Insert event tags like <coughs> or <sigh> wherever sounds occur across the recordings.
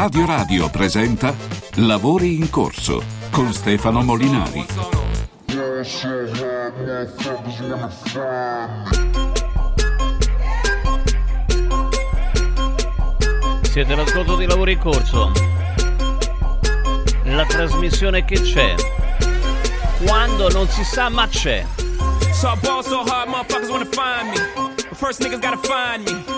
Radio Radio presenta Lavori in corso con Stefano Molinari. Siete all'ascolto di Lavori in corso. La trasmissione che c'è. Quando non si sa ma c'è. So I ball so hard, motherfuckers wanna find me. First niggas gotta find me.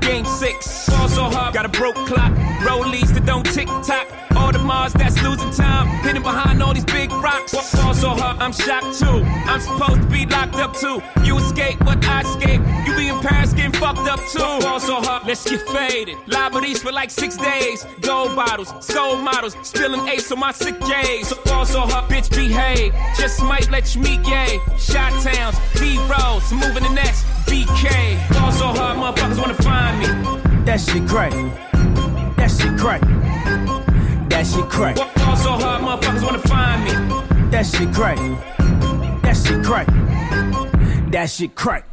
Game 6. Ball so hard, got a broke clock. Rollies that don't tick tock. All the Mars that's losing time. Hidden behind all these big rocks. Ball so hard, I'm shocked too. I'm supposed to be locked up too. You escape, but I escape. You be in Paris getting fucked up too. Ball so hard, let's get faded. Liberties for like six days. Gold bottles, soul models. Spilling ace on my sick days. So ball so hard, bitch behave. Just might let you meet gay. Shot towns, B-rolls, moving the next. BK. Ball so hard, motherfuckers wanna find me. That shit crack. That shit crack. That shit crack. Ball so hard, motherfuckers wanna find me. That shit crack. That shit crack. That shit crack.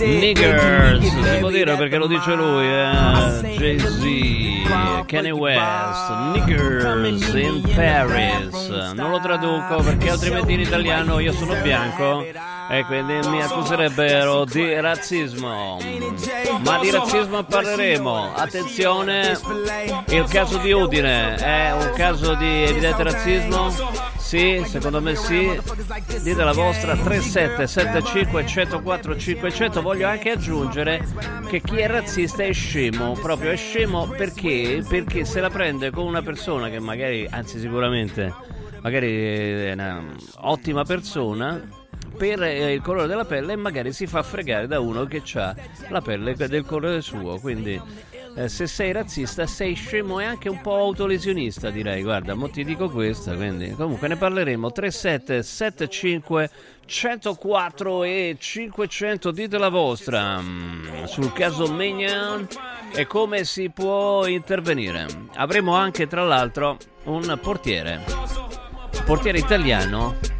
Niggers, "Baby, si può dire perché lo dice lui, mall." eh? Jay-Z, Kanye West, Niggers in Paris. Non lo traduco perché altrimenti in italiano io sono bianco e quindi mi accuserebbero di razzismo. Ma di razzismo parleremo. Attenzione, il caso di Udine è un caso di evidente razzismo? Sì, secondo me sì. Dite la vostra 3775 104 500. Voglio anche aggiungere che chi è razzista è scemo. Proprio è scemo perché? Perché se la prende con una persona che magari, anzi sicuramente, magari è una ottima persona per eh, il colore della pelle e magari si fa fregare da uno che ha la pelle del colore suo. Quindi eh, se sei razzista sei scemo e anche un po' autolesionista direi. Guarda, mo ti dico questa, quindi comunque ne parleremo. 3775 104 e 500 dite la vostra mm, sul caso Mignan e come si può intervenire. Avremo anche tra l'altro un portiere, portiere italiano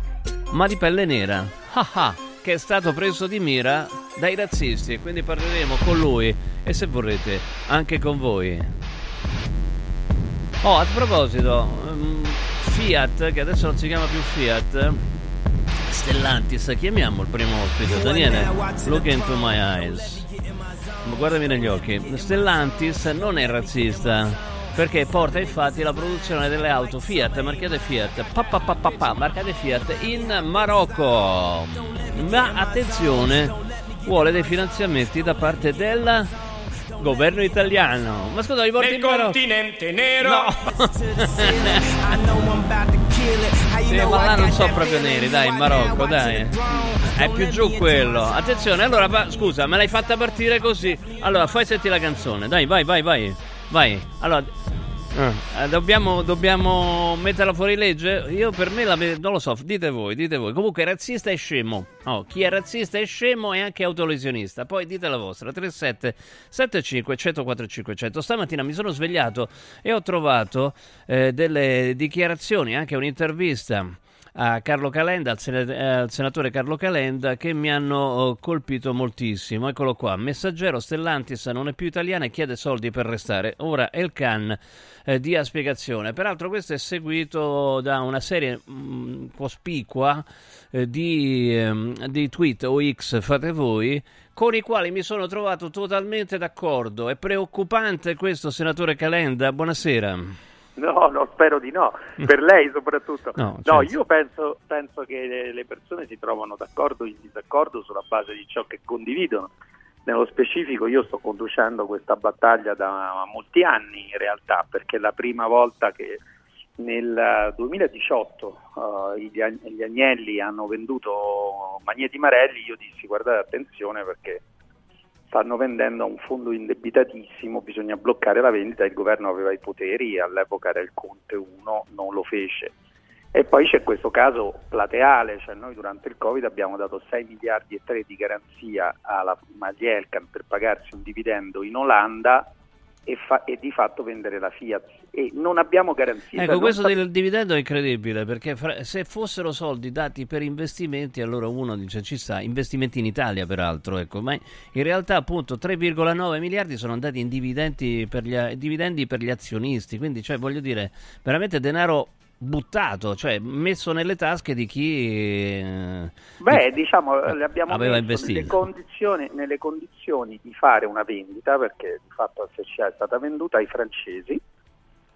ma di pelle nera, ah ah, che è stato preso di mira dai razzisti quindi parleremo con lui e se vorrete anche con voi. Oh, a proposito, mm, Fiat, che adesso non si chiama più Fiat, Stellantis, chiamiamo il primo ospite, Daniele, look into my eyes. Guardami negli occhi, Stellantis non è razzista perché porta infatti la produzione delle auto Fiat, marchiate Fiat, pa, pa, pa, pa, pa, marchiate Fiat in Marocco. Ma attenzione, vuole dei finanziamenti da parte del governo italiano. Ma scusa, li porti Nel in Marocco? continente nero. No. <laughs> <laughs> Sì, ma là non so proprio neri, dai, in Marocco, dai. È più giù quello. Attenzione, allora, va- scusa, me l'hai fatta partire così. Allora, fai senti la canzone. Dai, vai, vai, vai. Vai. Allora, eh, dobbiamo, dobbiamo metterla fuori legge? Io per me la ve- non lo so, dite voi, dite voi. Comunque razzista è scemo. Oh, chi è razzista è scemo e anche autolesionista. Poi dite la vostra. 37 75 104 500. Stamattina mi sono svegliato e ho trovato eh, delle dichiarazioni, anche un'intervista a Carlo Calenda, al, sena- eh, al senatore Carlo Calenda, che mi hanno oh, colpito moltissimo. Eccolo qua. Messaggero Stellantis non è più italiana e chiede soldi per restare. Ora Elkan eh, dia spiegazione. Peraltro questo è seguito da una serie mh, cospicua eh, di, ehm, di tweet o X, fate voi, con i quali mi sono trovato totalmente d'accordo. È preoccupante questo, senatore Calenda? Buonasera. No, no, spero di no, per lei soprattutto. No, No, certo. io penso, penso che le, persone si trovano d'accordo o in disaccordo sulla base di ciò che condividono. Nello specifico io sto conducendo questa battaglia da molti anni in realtà, perché è la prima volta che nel 2018 eh, gli, Ag- gli Agnelli hanno venduto Magneti Marelli, io dissi guardate attenzione perché stanno vendendo a un fondo indebitatissimo, bisogna bloccare la vendita, il governo aveva i poteri, all'epoca era il Conte 1, non lo fece. E poi c'è questo caso plateale, cioè noi durante il Covid abbiamo dato 6 miliardi e 3 di garanzia alla Maglielcan per pagarsi un dividendo in Olanda e, fa- e, di fatto vendere la Fiat. E non abbiamo garanzie. Ecco, questo sa- del dividendo è incredibile perché fra- se fossero soldi dati per investimenti allora uno dice ci sta, investimenti in Italia peraltro, ecco, ma in realtà appunto 3,9 miliardi sono andati in dividendi per gli, dividendi per gli azionisti, quindi cioè voglio dire veramente denaro buttato, cioè messo nelle tasche di chi eh, Beh, di, diciamo, eh, le abbiamo aveva investito nelle condizioni, nelle condizioni, di fare una vendita, perché di fatto FCA è stata venduta ai francesi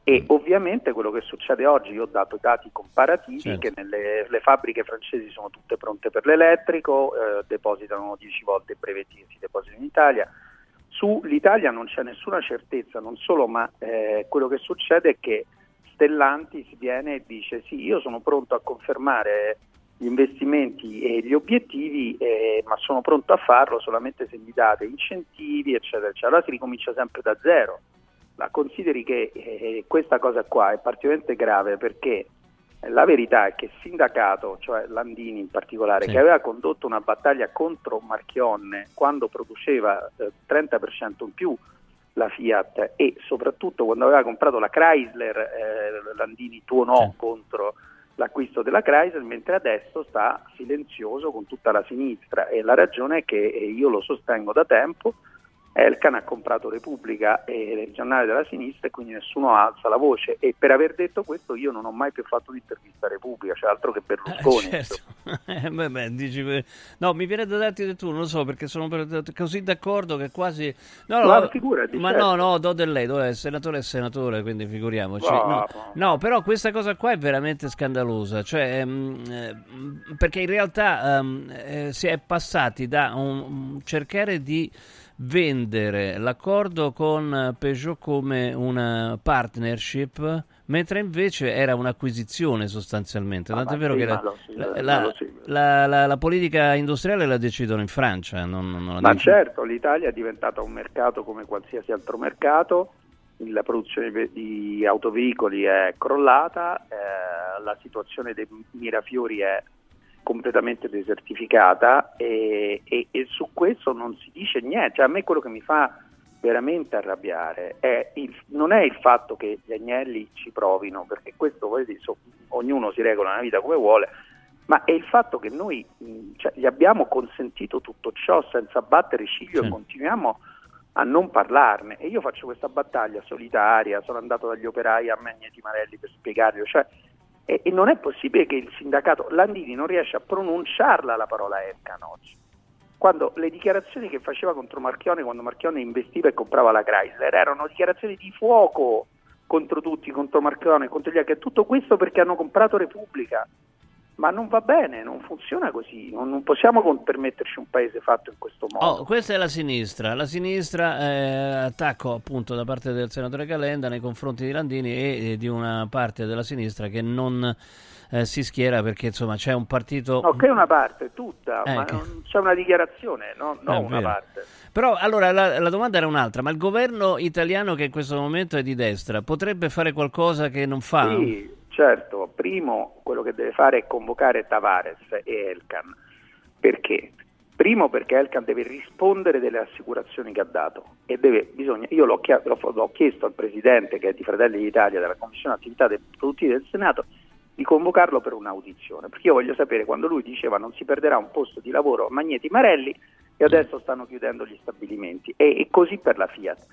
e mm. ovviamente quello che succede oggi, io ho dato dati comparativi certo. che nelle fabbriche francesi sono tutte pronte per l'elettrico, eh, depositano 10 volte i brevetti che si depositano in Italia. Sull'Italia non c'è nessuna certezza, non solo, ma eh, quello che succede è che Stellantis viene e dice sì, io sono pronto a confermare gli investimenti e gli obiettivi, eh, ma sono pronto a farlo solamente se mi date incentivi, eccetera, eccetera. Allora si ricomincia sempre da zero. Ma consideri che eh, questa cosa qua è particolarmente grave perché la verità è che il sindacato, cioè Landini in particolare, sì. che aveva condotto una battaglia contro Marchionne quando produceva eh, 30% in più la Fiat e soprattutto quando aveva comprato la Chrysler, eh, Landini tuonò sì. contro l'acquisto della Chrysler, mentre adesso sta silenzioso con tutta la sinistra e la ragione è che io lo sostengo da tempo Elkan ha comprato Repubblica e il giornale della sinistra e quindi nessuno alza la voce e per aver detto questo io non ho mai più fatto l'intervista a Repubblica, cioè altro che Berlusconi. Eh, certo. <laughs> eh, beh, beh, dici, no, mi viene da darti di tu, non lo so perché sono così d'accordo che quasi... No, no, no figurati, ma certo. no, no, do del lei, do, senatore è senatore, quindi figuriamoci. No, no, no, però questa cosa qua è veramente scandalosa, cioè, um, eh, perché in realtà um, eh, si è passati da un cercare di vendere l'accordo con Peugeot come una partnership, mentre invece era un'acquisizione sostanzialmente. Tanto è vero che la, la, la, la, politica industriale la decidono in Francia. Non, non Ma certo, l'Italia è diventata un mercato come qualsiasi altro mercato, la produzione di autoveicoli è crollata, eh, la situazione dei mirafiori è completamente desertificata e, e, e, su questo non si dice niente. Cioè, a me quello che mi fa veramente arrabbiare è il, non è il fatto che gli agnelli ci provino, perché questo poi so, ognuno si regola la vita come vuole, ma è il fatto che noi cioè, gli abbiamo consentito tutto ciò senza battere ciglio sì. e continuiamo a non parlarne. E io faccio questa battaglia solitaria, sono andato dagli operai a Magneti Marelli per spiegarglielo, cioè e, e, non è possibile che il sindacato Landini non riesca a pronunciarla la parola Ercan oggi. Quando le dichiarazioni che faceva contro Marchione, quando Marchione investiva e comprava la Chrysler, erano dichiarazioni di fuoco contro tutti, contro Marchione, contro gli altri. Tutto questo perché hanno comprato Repubblica ma non va bene, non funziona così, non, non, possiamo permetterci un paese fatto in questo modo. Oh, questa è la sinistra, la sinistra eh, attacco appunto da parte del senatore Calenda nei confronti di Landini e, e di una parte della sinistra che non eh, si schiera perché insomma c'è un partito... No, che è una parte, tutta, eh, ma che... c'è una dichiarazione, no, no una vero. parte. Però allora la, la, domanda era un'altra, ma il governo italiano che in questo momento è di destra potrebbe fare qualcosa che non fa? Sì Certo, primo quello che deve fare è convocare Tavares e Elkan. Perché? Primo perché Elkan deve rispondere delle assicurazioni che ha dato deve, bisogna, io l'ho, l'ho, chiesto al Presidente che è di Fratelli d'Italia della Commissione Attività Produttive del Senato di convocarlo per un'audizione, perché io voglio sapere quando lui diceva non si perderà un posto di lavoro a Magneti Marelli e adesso stanno chiudendo gli stabilimenti e, e così per la Fiat.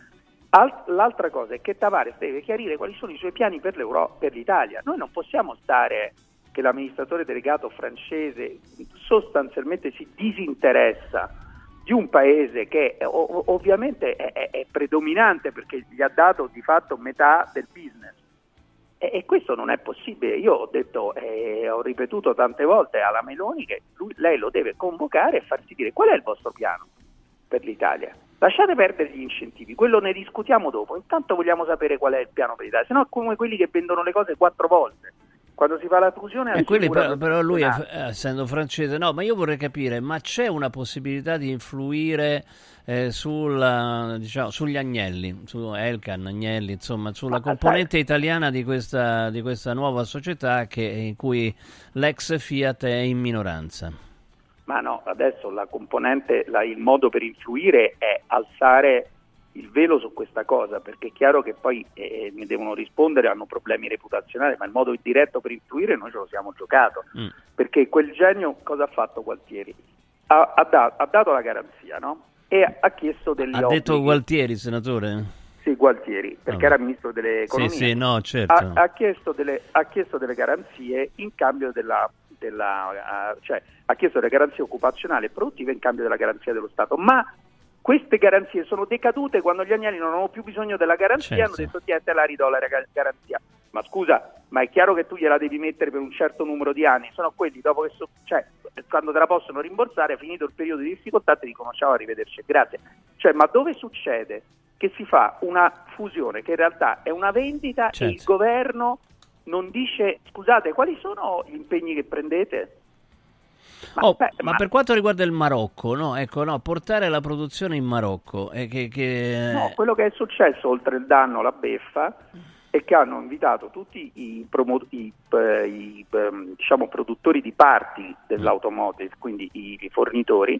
Alt- l'altra cosa è che Tavares deve chiarire quali sono i suoi piani per, per l'Italia. Noi non possiamo stare che l'amministratore delegato francese sostanzialmente si disinteressa di un paese che ov- ovviamente è, è, è, predominante perché gli ha dato di fatto metà del business. E questo non è possibile. Io ho detto e eh, ho ripetuto tante volte alla Meloni che lui, lei lo deve convocare e farsi dire qual è il vostro piano per l'Italia. Lasciate perdere gli incentivi, quello ne discutiamo dopo. Intanto vogliamo sapere qual è il piano per l'Italia, se no come quelli che vendono le cose quattro volte. Quando si fa la fusione... E quelli però, però lui, è, essendo francese, no, ma io vorrei capire, ma c'è una possibilità di influire eh, sul, diciamo, sugli agnelli, su Elkan, Agnelli, insomma, sulla componente italiana di questa, di questa nuova società che, in cui l'ex Fiat è in minoranza? Ma no, adesso la componente, la, il modo per influire è alzare il velo su questa cosa, perché è chiaro che poi eh, mi devono rispondere, hanno problemi reputazionali, ma il modo diretto per influire noi ce lo siamo giocato, mm. perché quel genio cosa ha fatto Gualtieri? Ha, ha, da, ha dato la garanzia, no? E ha chiesto degli Ha obblighi. detto Gualtieri, senatore? Sì, Gualtieri, perché oh. era ministro dell'economia. Sì, sì, no, certo. Ha, ha, chiesto, delle, ha chiesto, delle, garanzie in cambio della... della cioè, ha chiesto delle garanzie occupazionali e produttive in cambio della garanzia dello Stato, ma queste garanzie sono decadute quando gli agnelli non hanno più bisogno della garanzia, certo. hanno detto ti te la ridò la garanzia. Ma scusa, ma è chiaro che tu gliela devi mettere per un certo numero di anni, sono quelli dopo che so, cioè, quando te la possono rimborsare, finito il periodo di difficoltà, ti dicono ciao, arrivederci, grazie. Cioè, ma dove succede che si fa una fusione che in realtà è una vendita certo. e il governo non dice scusate, quali sono gli impegni che prendete? Ma, oh, beh, ma, ma, per quanto riguarda il Marocco, no? Ecco, no, portare la produzione in Marocco. Eh, che, che... No, quello che è successo oltre il danno, la beffa, è che hanno invitato tutti i, promo- i, eh, i ehm, diciamo, produttori di parti dell'automotive, quindi i, i, fornitori,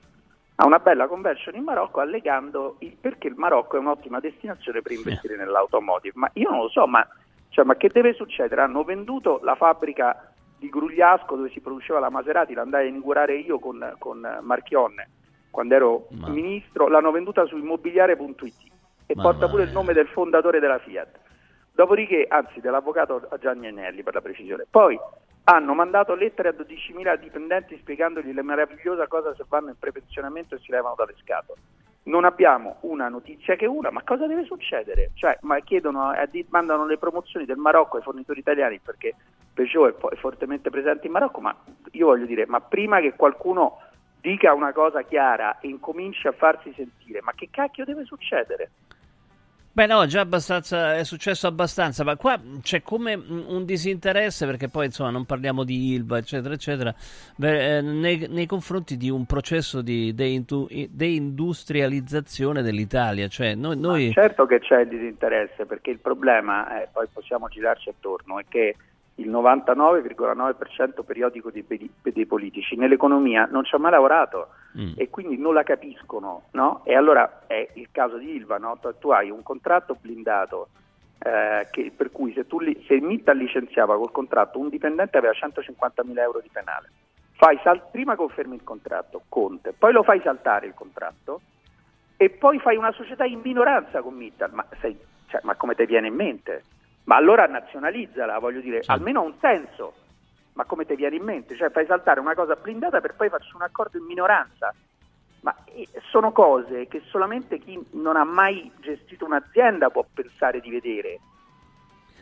a una bella conversion in Marocco allegando il, perché il Marocco è un'ottima destinazione per investire nell'automotive. Ma io non lo so, ma, cioè, ma che deve succedere? Hanno venduto la fabbrica di Grugliasco dove si produceva la Maserati, l'andai a inaugurare io con, con Marchionne quando ero Ma... ministro, l'hanno venduta su immobiliare.it e Ma porta pure il nome del fondatore della Fiat. Dopodiché, anzi dell'avvocato Gianni Agnelli per la precisione. Poi hanno mandato lettere a 12.000 dipendenti spiegandogli la meravigliosa cosa se vanno in prepensionamento e si levano dalle scatole non abbiamo una notizia che una, ma cosa deve succedere? Cioè, ma chiedono, eh, mandano le promozioni del Marocco ai fornitori italiani perché Peugeot è, è fortemente presente in Marocco, ma io voglio dire, ma prima che qualcuno dica una cosa chiara e incominci a farsi sentire, ma che cacchio deve succedere? Beh no, già abbastanza, è successo abbastanza, ma qua c'è come un disinteresse, perché poi insomma non parliamo di Ilva, eccetera, eccetera, beh, eh, nei, nei, confronti di un processo di deindustrializzazione dell'Italia. Cioè, noi, noi... certo che c'è il disinteresse, perché il problema, eh, poi possiamo girarci attorno, è che il 99,9% periodico dei, dei, politici nell'economia non ci ha mai lavorato mm. e quindi non la capiscono, no? E allora è il caso di Ilva, no? tu, hai un contratto blindato eh, che, per cui se, tu li, se Mitta licenziava col contratto un dipendente aveva 150.000 euro di penale. Sal- prima confermi il contratto, Conte, poi lo fai saltare il contratto e poi fai una società in minoranza con Mittal, ma, sei, cioè, ma come ti viene in mente? Ma allora nazionalizzala, voglio dire, sì. almeno ha un senso. Ma come ti viene in mente? Cioè fai saltare una cosa blindata per poi farci un accordo in minoranza. Ma eh, sono cose che solamente chi non ha mai gestito un'azienda può pensare di vedere.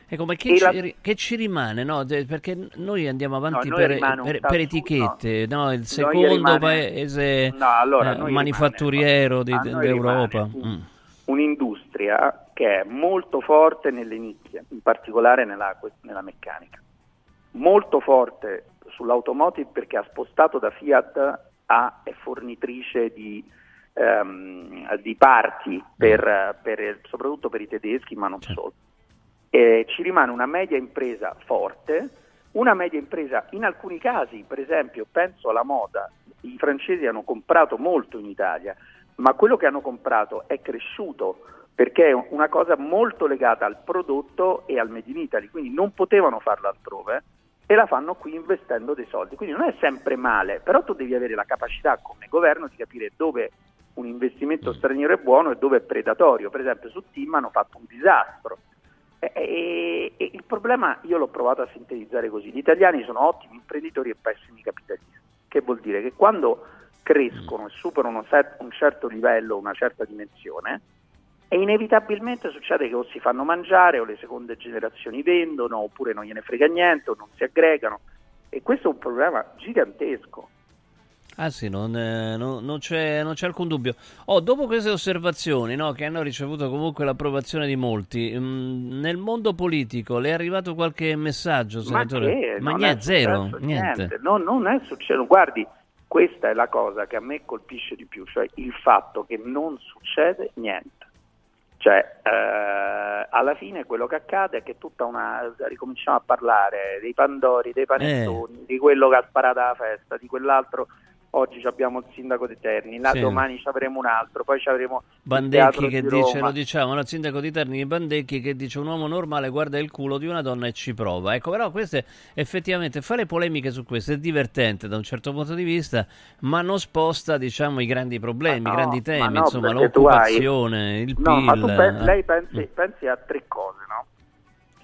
Ecco, ma che, la... ci, che ci, rimane? No? Perché noi andiamo avanti no, per, per, per, etichette, no? il secondo rimane... paese allora, eh, manifatturiero di, d'Europa. Un, mm. Un'industria che è molto forte nelle nicchie, in particolare nella, nella meccanica, molto forte sull'automotive perché ha spostato da Fiat a è fornitrice di, um, di parti per, per, soprattutto per i tedeschi, ma non solo. E ci rimane una media impresa forte, una media impresa in alcuni casi, per esempio, penso alla moda, i francesi hanno comprato molto in Italia, ma quello che hanno comprato è cresciuto perché è una cosa molto legata al prodotto e al Made in Italy, quindi non potevano farlo altrove e la fanno qui investendo dei soldi. Quindi non è sempre male, però tu devi avere la capacità come governo di capire dove un investimento straniero è buono e dove è predatorio. Per esempio su Tim hanno fatto un disastro. E, e, e il problema io l'ho provato a sintetizzare così, gli italiani sono ottimi imprenditori e pessimi capitalisti, che vuol dire che quando crescono e superano un certo livello, una certa dimensione, e inevitabilmente succede che o si fanno mangiare o le seconde generazioni vendono oppure non gliene frega niente o non si aggregano e questo è un problema gigantesco. Ah sì, non, eh, non, non, c'è, non, c'è, alcun dubbio. Oh, dopo queste osservazioni, no, che hanno ricevuto comunque l'approvazione di molti, mh, mm, nel mondo politico le è arrivato qualche messaggio, senatore? Ma, che? Ma niente, zero, niente. niente. No, non è successo. Guardi, questa è la cosa che a me colpisce di più, cioè il fatto che non succede niente. Cioè, eh, alla fine quello che accade è che tutta una. ricominciamo a parlare dei Pandori, dei panettoni, eh. di quello che ha sparato alla festa, di quell'altro oggi abbiamo il sindaco di Terni, sì. domani ci avremo un altro, poi ci avremo Bandecchi che di dice, lo diciamo, il sindaco di Terni Bandecchi che dice un uomo normale guarda il culo di una donna e ci prova. Ecco, però queste effettivamente fare polemiche su questo è divertente da un certo punto di vista, ma non sposta, diciamo, i grandi problemi, no, i grandi temi, no, insomma, l'occupazione, hai... il PIL. No, ma tu pensi, lei pensi, pensi a tre cose, no?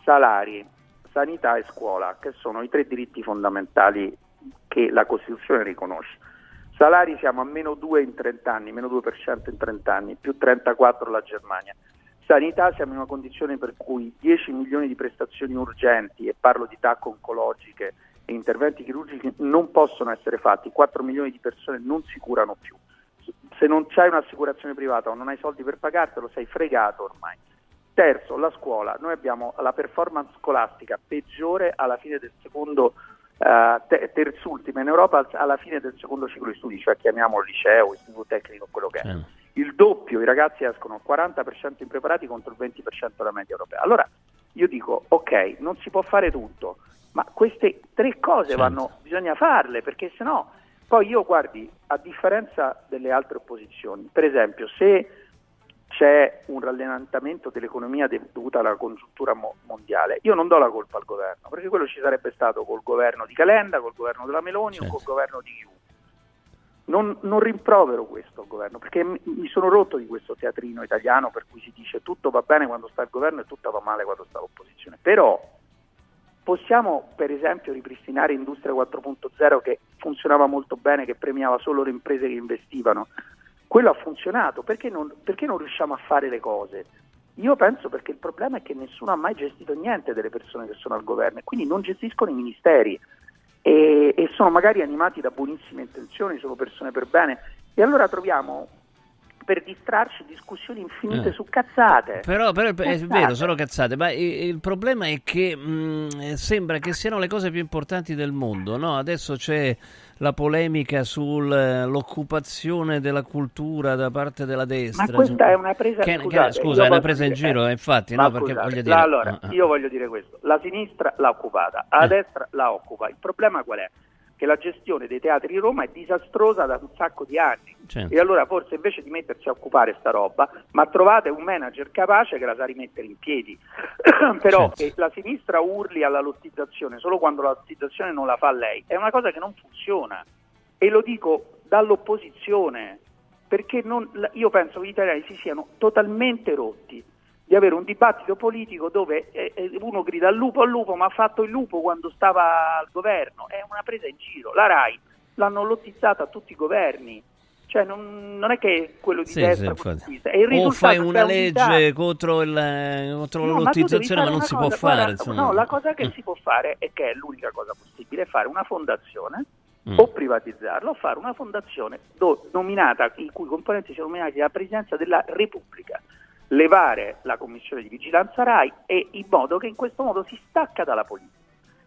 Salari, sanità e scuola, che sono i tre diritti fondamentali che la Costituzione riconosce Salari siamo a meno 2 in 30 anni, meno 2% in 30 anni, più 34 la Germania. Sanità siamo in una condizione per cui 10 milioni di prestazioni urgenti, e parlo di TAC oncologiche e interventi chirurgici, non possono essere fatti, 4 milioni di persone non si curano più. Se non c'hai un'assicurazione privata o non hai soldi per pagartelo, sei fregato ormai. Terzo, la scuola. Noi abbiamo la performance scolastica peggiore alla fine del secondo te- terzultima in Europa alla fine del secondo ciclo di studi, cioè chiamiamolo liceo, istituto tecnico, quello che è. Il doppio, i ragazzi escono 40% impreparati contro il 20% della media europea. Allora io dico, ok, non si può fare tutto, ma queste tre cose certo. vanno, bisogna farle, perché se no, poi io guardi, a differenza delle altre opposizioni, per esempio, se c'è un rallentamento dell'economia dovuto alla congiuntura mo- mondiale. Io non do la colpa al governo, perché quello ci sarebbe stato col governo di Calenda, col governo della Meloni certo. o col governo di Chiu. Non, non, rimprovero questo al governo, perché mi sono rotto di questo teatrino italiano per cui si dice tutto va bene quando sta il governo e tutto va male quando sta l'opposizione. Però possiamo per esempio ripristinare Industria 4.0 che funzionava molto bene, che premiava solo le imprese che investivano quello ha funzionato, perché non, perché non riusciamo a fare le cose? Io penso perché il problema è che nessuno ha mai gestito niente delle persone che sono al governo e quindi non gestiscono i ministeri e, e sono magari animati da buonissime intenzioni, sono persone per bene e allora troviamo per distrarci discussioni infinite eh. su cazzate. Però, però cazzate. è vero, sono cazzate, ma il problema è che mh, sembra che siano le cose più importanti del mondo, no? Adesso c'è la polemica sull'occupazione della cultura da parte della destra. Ma questa è una presa, che, scusate, che, scusa, è una presa in giro, eh, infatti, no, scusate, voglio dire... Allora, uh, uh. io voglio dire questo, la sinistra l'ha occupata, la eh. destra la occupa, il problema qual è? Che la gestione dei teatri di Roma è disastrosa da un sacco di anni. Certo. E allora forse invece di mettersi a occupare sta roba, ma trovate un manager capace che la sa rimettere in piedi. <coughs> Però certo. che la sinistra urli alla lottizzazione solo quando la lottizzazione non la fa lei, è una cosa che non funziona. E lo dico dall'opposizione, perché non, io penso che gli italiani si siano totalmente rotti di avere un dibattito politico dove eh, eh, uno grida al lupo al lupo ma ha fatto il lupo quando stava al governo, è una presa in giro. La RAI l'hanno lottizzata a tutti i governi. Cioè non, non è che quello di sì, destra sì, o fai una legge contro, il, contro no, la lottizzazione ma, ma non si cosa, può fare guarda, no la cosa che mm. si può fare e che è l'unica cosa possibile è fare una fondazione mm. o privatizzarla o fare una fondazione do, nominata i cui componenti siano nominati dalla Presidenza della Repubblica levare la commissione di vigilanza RAI e in modo che in questo modo si stacca dalla politica.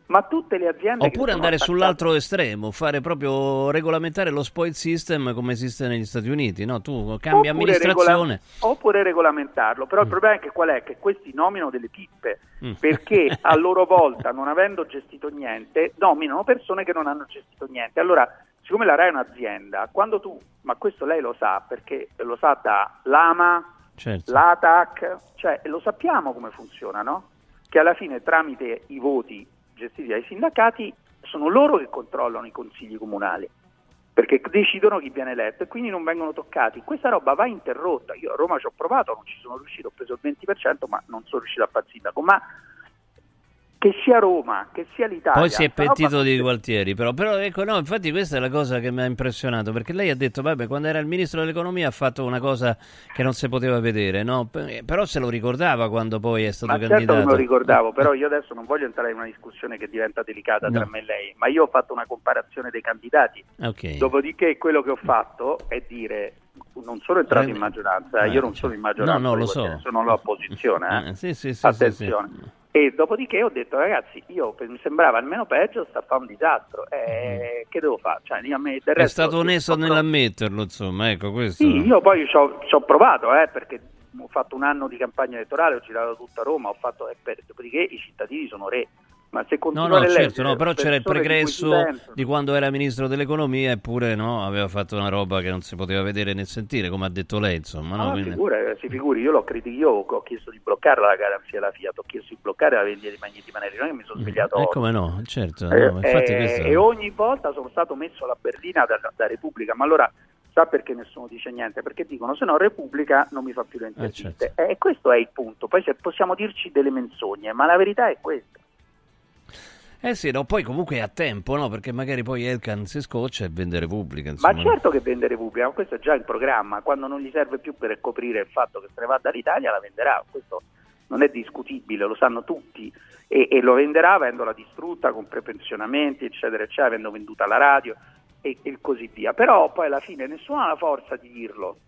Ma tutte le aziende Oppure andare attaccate... sull'altro estremo, fare proprio regolamentare lo spoil system come esiste negli Stati Uniti, no? Tu cambi oppure amministrazione. Regola... Oppure regolamentarlo, però mm. il problema è che qual è? Che questi nominano delle pippe, mm. perché a <laughs> loro volta, non avendo gestito niente, nominano persone che non hanno gestito niente. Allora, siccome la RAI è un'azienda, quando tu, ma questo lei lo sa perché lo sa da Lama, certo. l'ATAC, cioè lo sappiamo come funziona, no? Che alla fine tramite i voti gestiti dai sindacati sono loro che controllano i consigli comunali perché decidono chi viene eletto e quindi non vengono toccati. Questa roba va interrotta. Io a Roma ci ho provato, non ci sono riuscito, ho preso il 20%, ma non sono riuscito a fare sindaco. Ma che sia Roma, che sia l'Italia. Poi si è pentito di Gualtieri, però, però ecco, no, infatti questa è la cosa che mi ha impressionato, perché lei ha detto, vabbè, quando era il ministro dell'economia ha fatto una cosa che non si poteva vedere, no? P- Però se lo ricordava quando poi è stato Ma certo candidato. che me lo ricordavo, però io adesso non voglio entrare in una discussione che diventa delicata tra No. me e lei, ma io ho fatto una comparazione dei candidati. Ok. Dopodiché quello che ho fatto è dire non sono entrato Prendi- in maggioranza, Eh, io non sono in maggioranza, No, no, lo so. sono all'opposizione. eh. Eh, sì, sì, sì, sì, Attenzione. sì. E dopodiché ho detto ragazzi, io mi sembrava almeno peggio, sta a fare un disastro, eh, che devo fare? Cioè, me, Mm. È resto- stato onesto io- nell'ammetterlo, insomma, ecco questo. Sì, io poi ci ho, ci ho provato, eh, perché ho fatto un anno di campagna elettorale, ho girato tutta Roma, ho fatto, eh, per- dopodiché i cittadini sono re. Ma se No, continuare no, a certo, no, però c'era il di pregresso pensa- di quando era ministro dell'economia eppure no, aveva fatto una roba che non si poteva vedere né sentire, come ha detto lei, insomma. No? No, Quindi- figura- si figuri, io l'ho criticato, io ho chiesto di bloccare la garanzia della Fiat, ho chiesto di bloccare la vendita di magneti maneri, non è che mi sono svegliato Eh, oggi. come no, certo. Eh, no, eh, questo- E ogni volta sono stato messo alla berlina da, da Repubblica, ma allora sa perché nessuno dice niente? Perché dicono se no Repubblica non mi fa più le interviste. certo. E questo è il punto. Poi possiamo dirci delle menzogne, ma la verità è questa. Eh sì, no, poi comunque è a tempo, no? Perché magari poi Elkan si scoccia e vende Repubblica, Ma insomma. certo che vende Repubblica, ma questo è già il programma, quando non gli serve più per coprire il fatto che se ne va dall'Italia la venderà, questo non è discutibile, lo sanno tutti e, e lo venderà avendola distrutta con prepensionamenti eccetera eccetera, avendo venduta la radio e, e così via, però poi alla fine nessuno ha la forza di dirlo.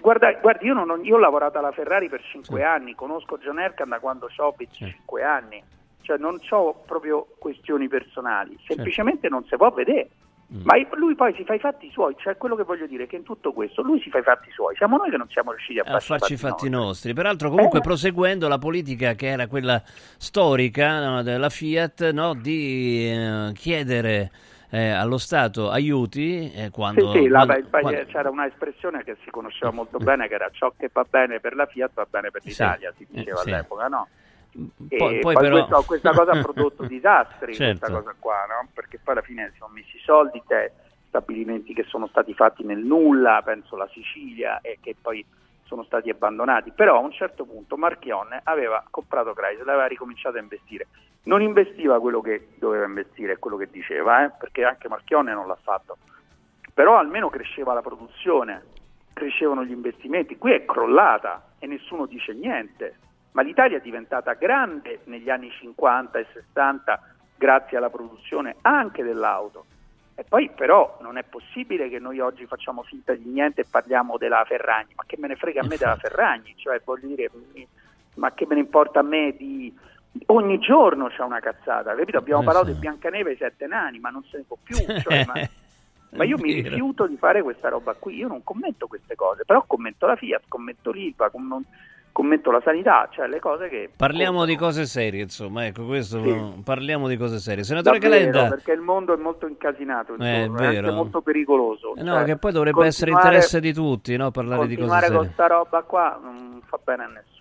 Guarda, guardi, io, non ho, io ho lavorato alla Ferrari per cinque Sì. anni, conosco John Erkan da quando ho Sì. 25 anni, cioè non ho proprio questioni personali, semplicemente non si può vedere. Mm. Ma lui poi si fa i fatti suoi, cioè quello che voglio dire è che in tutto questo lui si fa i fatti suoi, siamo noi che non siamo riusciti a, a farci i fatti nostri. nostri. Peraltro, comunque, Eh. proseguendo la politica che era quella storica no, della Fiat, no, di eh, chiedere eh, allo Stato aiuti eh, quando, Sì, sì, la- quando- il quando- c'era una espressione che si conosceva molto bene, che era ciò che va bene per la Fiat va bene per Sì, l'Italia, si eh, diceva sì. all'epoca, no? E Poi, poi, poi però... questo- questa cosa ha <laughs> prodotto disastri, Certo. questa cosa qua, no? Perché poi alla fine si sono messi i soldi, te, stabilimenti che sono stati fatti nel nulla, penso la Sicilia, e che poi sono stati abbandonati. Però a un certo punto Marchionne aveva comprato Chrysler, aveva ricominciato a investire. Non investiva quello che doveva investire, quello che diceva, eh, perché anche Marchionne non l'ha fatto. Però almeno cresceva la produzione, crescevano gli investimenti. Qui è crollata e nessuno dice niente. Ma l'Italia è diventata grande negli anni 50 e 60 grazie alla produzione anche dell'auto. E poi però non è possibile che noi oggi facciamo finta di niente e parliamo della Ferragni, ma che me ne frega a me della. Ferragni, cioè voglio dire, ma che me ne importa a me di... Ogni giorno c'è una cazzata, capito? Abbiamo Eh, parlato sì. di Biancaneve e sette nani, ma non se ne può più. <laughs> cioè, ma... Ma io mi rifiuto di fare questa roba qui, io non commento queste cose, però commento la Fiat, commento l'ILVA, com- commento la sanità, cioè le cose che... Parliamo di cose serie, insomma, ecco, questo Sì. parliamo di cose serie. Senatore Davvero, Calenda, perché il mondo è molto incasinato, Eh, è intorno, è, vero. molto pericoloso. Eh, no, cioè, che poi dovrebbe essere interesse di tutti, no? Parlare di cose Continuare con serie. sta roba qua non fa bene a nessuno.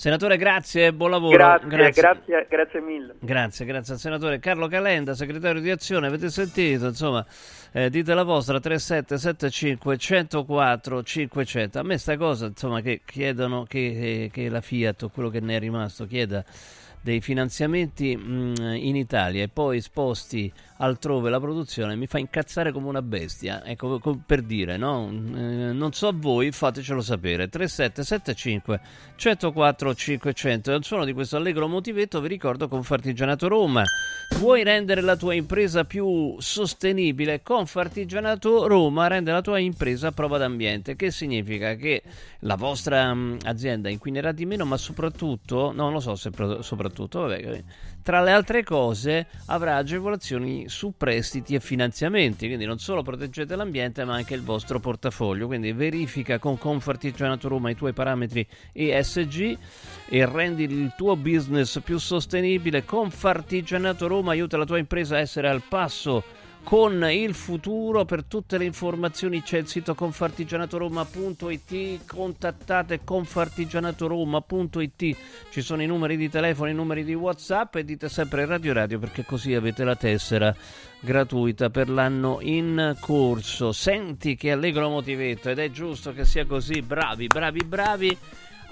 Senatore, grazie, buon lavoro. Grazie, grazie, grazie, mille. Grazie, grazie al senatore Carlo Calenda, segretario di Azione. Avete sentito, insomma, eh, dite la vostra 3775 104 500. A me sta cosa, insomma, che chiedono che, che la Fiat o quello che ne è rimasto chieda dei finanziamenti mh, in Italia e poi sposti altrove la produzione mi fa incazzare come una bestia. Ecco, co- per dire, no? Eh, non so voi, fatecelo sapere. 3775 104 500 è il suono di questo allegro motivetto, vi ricordo Confartigianato Roma. Vuoi rendere la tua impresa più sostenibile? Confartigianato Roma rende la tua impresa a prova d'ambiente, che significa che la vostra mh, azienda inquinerà di meno, ma soprattutto, no, non lo so se pro- soprattutto, vabbè, tra le altre cose avrà agevolazioni su prestiti e finanziamenti, quindi non solo proteggete l'ambiente ma anche il vostro portafoglio, quindi verifica con Confartigianato Roma i tuoi parametri ESG e rendi il tuo business più sostenibile. Confartigianato Roma aiuta la tua impresa a essere al passo con il futuro. Per tutte le informazioni c'è il sito confartigianatoroma.it. Contattate confartigianatoroma.it. Ci sono i numeri di telefono, i numeri di WhatsApp e dite sempre Radio Radio perché così avete la tessera gratuita per l'anno in corso. Senti che allegro motivetto ed è giusto che sia così. Bravi, bravi, bravi.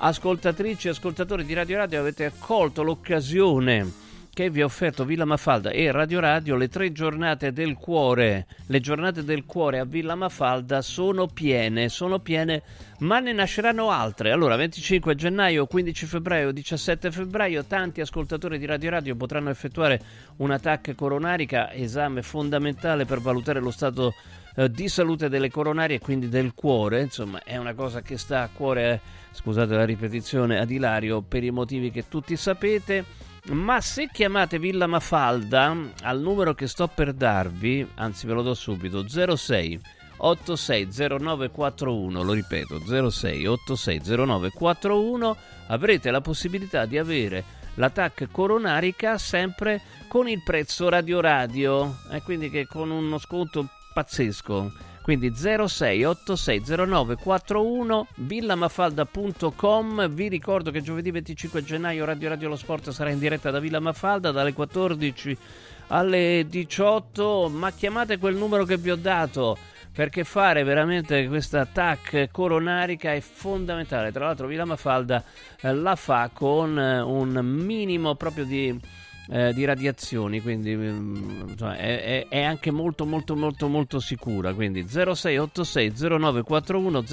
Ascoltatrici e ascoltatori di Radio Radio avete colto l'occasione che vi ha offerto Villa Mafalda e Radio Radio le tre giornate del cuore. Le giornate del cuore a Villa Mafalda sono piene, sono piene, ma ne nasceranno altre. Allora, 25 gennaio, 15 febbraio, 17 febbraio, tanti ascoltatori di Radio Radio potranno effettuare una TAC coronarica, esame fondamentale per valutare lo stato eh, di salute delle coronarie e quindi del cuore. Insomma, è una cosa che sta a cuore, eh, scusate la ripetizione, ad Ilario per i motivi che tutti sapete. Ma se chiamate Villa Mafalda al numero che sto per darvi, anzi ve lo do subito, 06 860941, lo ripeto, 06 860941, avrete la possibilità di avere l'attacco coronarica sempre con il prezzo radio radio, e eh, quindi che con uno sconto pazzesco quindi 06860941 villamafalda.com vi ricordo che giovedì 25 gennaio Radio Radio Lo Sport sarà in diretta da Villa Mafalda dalle 14 alle 18 ma chiamate quel numero che vi ho dato perché fare veramente questa TAC coronarica è fondamentale. Tra l'altro Villa Mafalda eh, la fa con eh, un minimo proprio di eh, di radiazioni, quindi mm, insomma, è, è, anche molto molto molto molto sicura. Quindi 06860941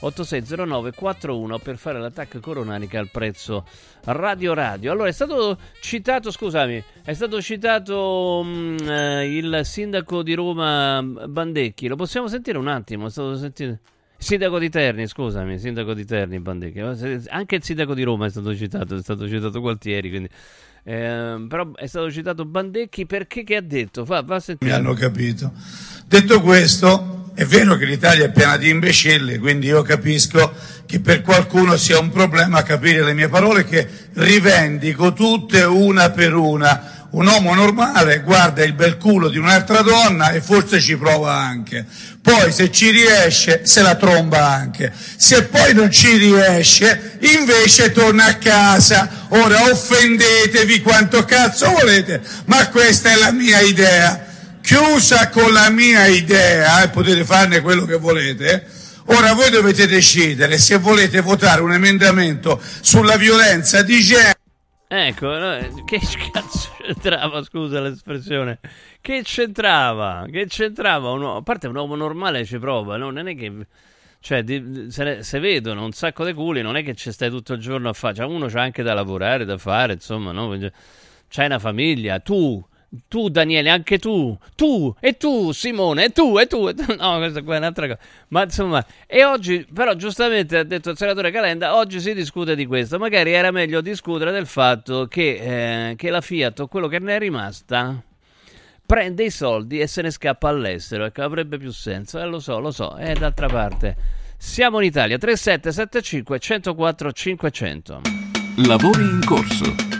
06860941 per fare l'attacco coronanica al prezzo radio radio. Allora è stato citato, scusami, è stato citato mh, mm, eh, il sindaco di Roma Bandecchi. Lo possiamo sentire un attimo? È stato sentito Sindaco di Terni, scusami, sindaco di Terni Bandecchi. Anche il sindaco di Roma è stato citato, è stato citato Gualtieri, quindi eh, però è stato citato Bandecchi perché che ha detto? Fa, va Mi hanno capito. Detto questo, è vero che l'Italia è piena di imbecilli, quindi io capisco che per qualcuno sia un problema capire le mie parole che rivendico tutte una per una un uomo normale guarda il bel culo di un'altra donna e forse ci prova anche. Poi se ci riesce se la tromba anche. Se poi non ci riesce invece torna a casa. Ora offendetevi quanto cazzo volete, ma questa è la mia idea. Chiusa con la mia idea, e eh, potete farne quello che volete. Ora voi dovete decidere se volete votare un emendamento sulla violenza di genere. Ecco, che cazzo c'entrava, scusa l'espressione, che c'entrava, che c'entrava, un uomo, a parte un uomo normale ci prova, no? non è che, cioè, di, se, se, vedono un sacco di culi, non è che ci stai tutto il giorno a fare, cioè, uno c'ha anche da lavorare, da fare, insomma, no? C'hai una famiglia, tu tu Daniele, anche tu, tu e tu Simone, e tu e tu, e tu. <laughs> no questa qua è un'altra cosa, ma insomma, e oggi però giustamente ha detto il senatore Calenda, oggi si discute di questo, magari era meglio discutere del fatto che, eh, che la Fiat o quello che ne è rimasta prende i soldi e se ne scappa all'estero, ecco, avrebbe più senso, eh, lo so, lo so, e d'altra parte siamo in Italia, 3775 104 500. Lavori in corso.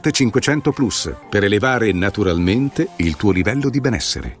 500 Plus per elevare naturalmente il tuo livello di benessere.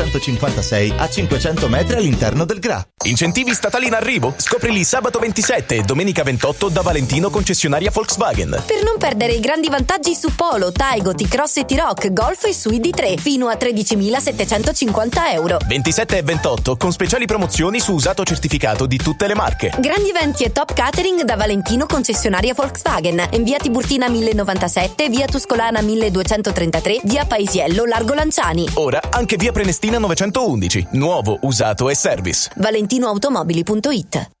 456 a 500 metri all'interno del GRA. Incentivi statali in arrivo? Scoprili sabato 27 e domenica 28 da Valentino concessionaria Volkswagen. Per non perdere i grandi vantaggi su Polo, Taigo, T-Cross e T-Rock, Golf e su ID3 fino a 13.750 euro. 27 e 28 con speciali promozioni su usato certificato di tutte le marche. Grandi eventi e top catering da Valentino concessionaria Volkswagen. In via Tiburtina 1097, via Tuscolana 1233, via Paisiello, Largo Lanciani. Ora anche via Prenestina 911. Nuovo, usato e service. valentinoautomobili.it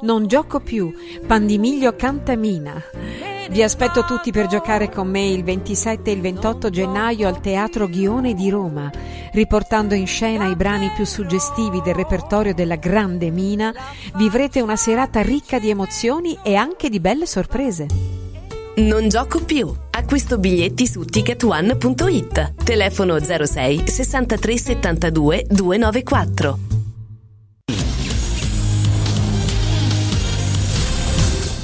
Non gioco più. Pandimiglio Cantamina. Vi aspetto tutti per giocare con me il 27 e il 28 gennaio al Teatro Ghione di Roma, riportando in scena i brani più suggestivi del repertorio della Grande Mina. Vivrete una serata ricca di emozioni e anche di belle sorprese. Non gioco più. Acquisto biglietti su ticketone.it. Telefono 06 63 72 294.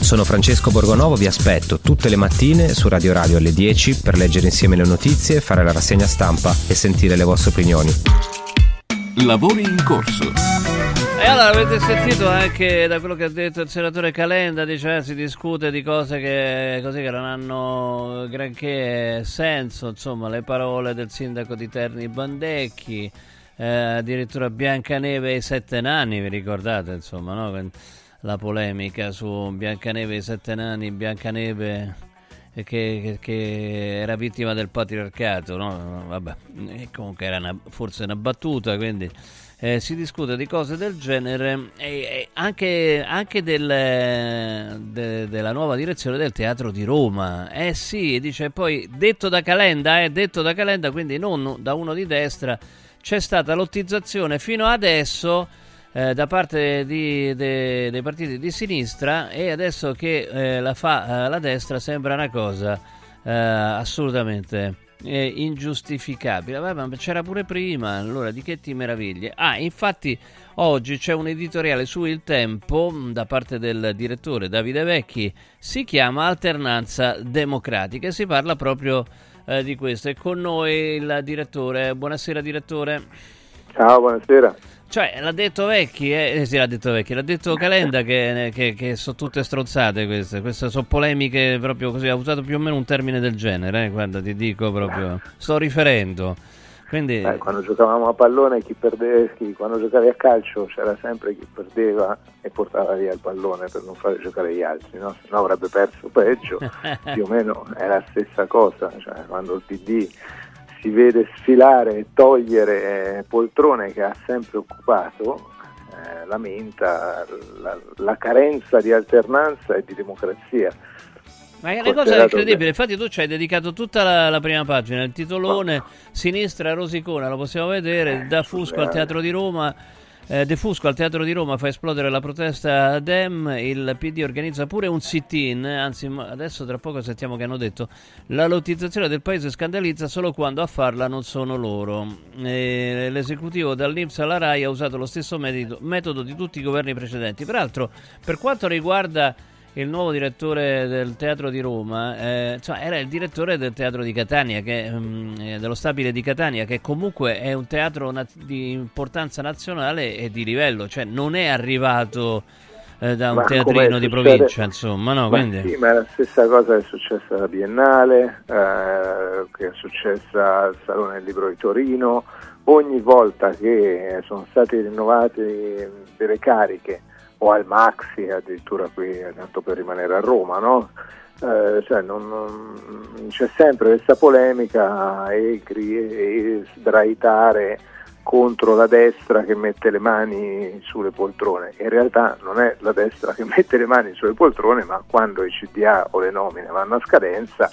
Sono Francesco Borgonovo, vi aspetto tutte le mattine su Radio Radio alle 10 per leggere insieme le notizie, fare la rassegna stampa e sentire le vostre opinioni. Lavori in corso. E allora avete sentito anche da quello che ha detto il senatore Calenda, dice eh, si discute di cose che, così che non hanno granché senso, insomma le parole del sindaco di Terni Bandecchi, eh, addirittura Biancaneve e i sette nani, vi ricordate insomma, no? La polemica su Biancaneve e i sette nani, Biancaneve che, che, che, era vittima del patriarcato, no? Vabbè, comunque era una, forse una battuta, quindi eh, si discute di cose del genere e, e anche, anche del, de, della nuova direzione del teatro di Roma. Eh sì, dice poi, detto da Calenda, eh, detto da Calenda, quindi non da uno di destra, c'è stata lottizzazione fino adesso eh, da parte di, de, dei partiti di sinistra e adesso che eh, la fa eh, la destra sembra una cosa eh, assolutamente eh, ingiustificabile. Vabbè, c'era pure prima, allora di che ti meraviglie? Ah, infatti oggi c'è un editoriale su Il Tempo da parte del direttore Davide Vecchi, si chiama Alternanza Democratica e si parla proprio di questo. È con noi il direttore. Buonasera direttore. Ciao, buonasera. Cioè, l'ha detto Vecchi, eh, eh, sì, l'ha detto Vecchi, l'ha detto Calenda che, che, che sono tutte stronzate queste, queste sono polemiche proprio così, ha usato più o meno un termine del genere, eh, guarda, ti dico proprio, sto riferendo Quindi... Eh, quando giocavamo a pallone, chi perdeva, chi, quando giocavi a calcio c'era sempre chi perdeva e portava via il pallone per non fare giocare gli altri, no? se no avrebbe perso peggio. <laughs> Più o meno è la stessa cosa, cioè, quando il PD si vede sfilare e togliere poltrone che ha sempre occupato, eh, lamenta la, la carenza di alternanza e di democrazia. Ma è una cosa incredibile, infatti tu ci hai dedicato tutta la, la prima pagina, il titolone oh. Sinistra Rosicona, lo possiamo vedere, eh, da Fusco al Teatro di Roma. Eh, De Fusco al Teatro di Roma fa esplodere la protesta Dem, il PD organizza pure un sit-in, anzi adesso tra poco sentiamo che hanno detto la lottizzazione del paese scandalizza solo quando a farla non sono loro. E l'esecutivo dall'Inps alla RAI ha usato lo stesso metodo, metodo di tutti i governi precedenti. Peraltro per quanto riguarda il nuovo direttore del Teatro di Roma, eh, cioè era il direttore del Teatro di Catania, che, um, dello Stabile di Catania, che comunque è un teatro na- di importanza nazionale e di livello, cioè non è arrivato eh, da un ma teatrino di provincia, insomma, no? Quindi... Sì, ma è la stessa cosa che è successa alla Biennale, eh, che è successa al Salone del Libro di Torino, ogni volta che sono state rinnovate delle cariche o al Maxi addirittura qui tanto per rimanere a Roma no? Eh, cioè non, non, c'è sempre questa polemica e, e sbraitare contro la destra che mette le mani sulle poltrone. In realtà non è la destra che mette le mani sulle poltrone, ma quando i CDA o le nomine vanno a scadenza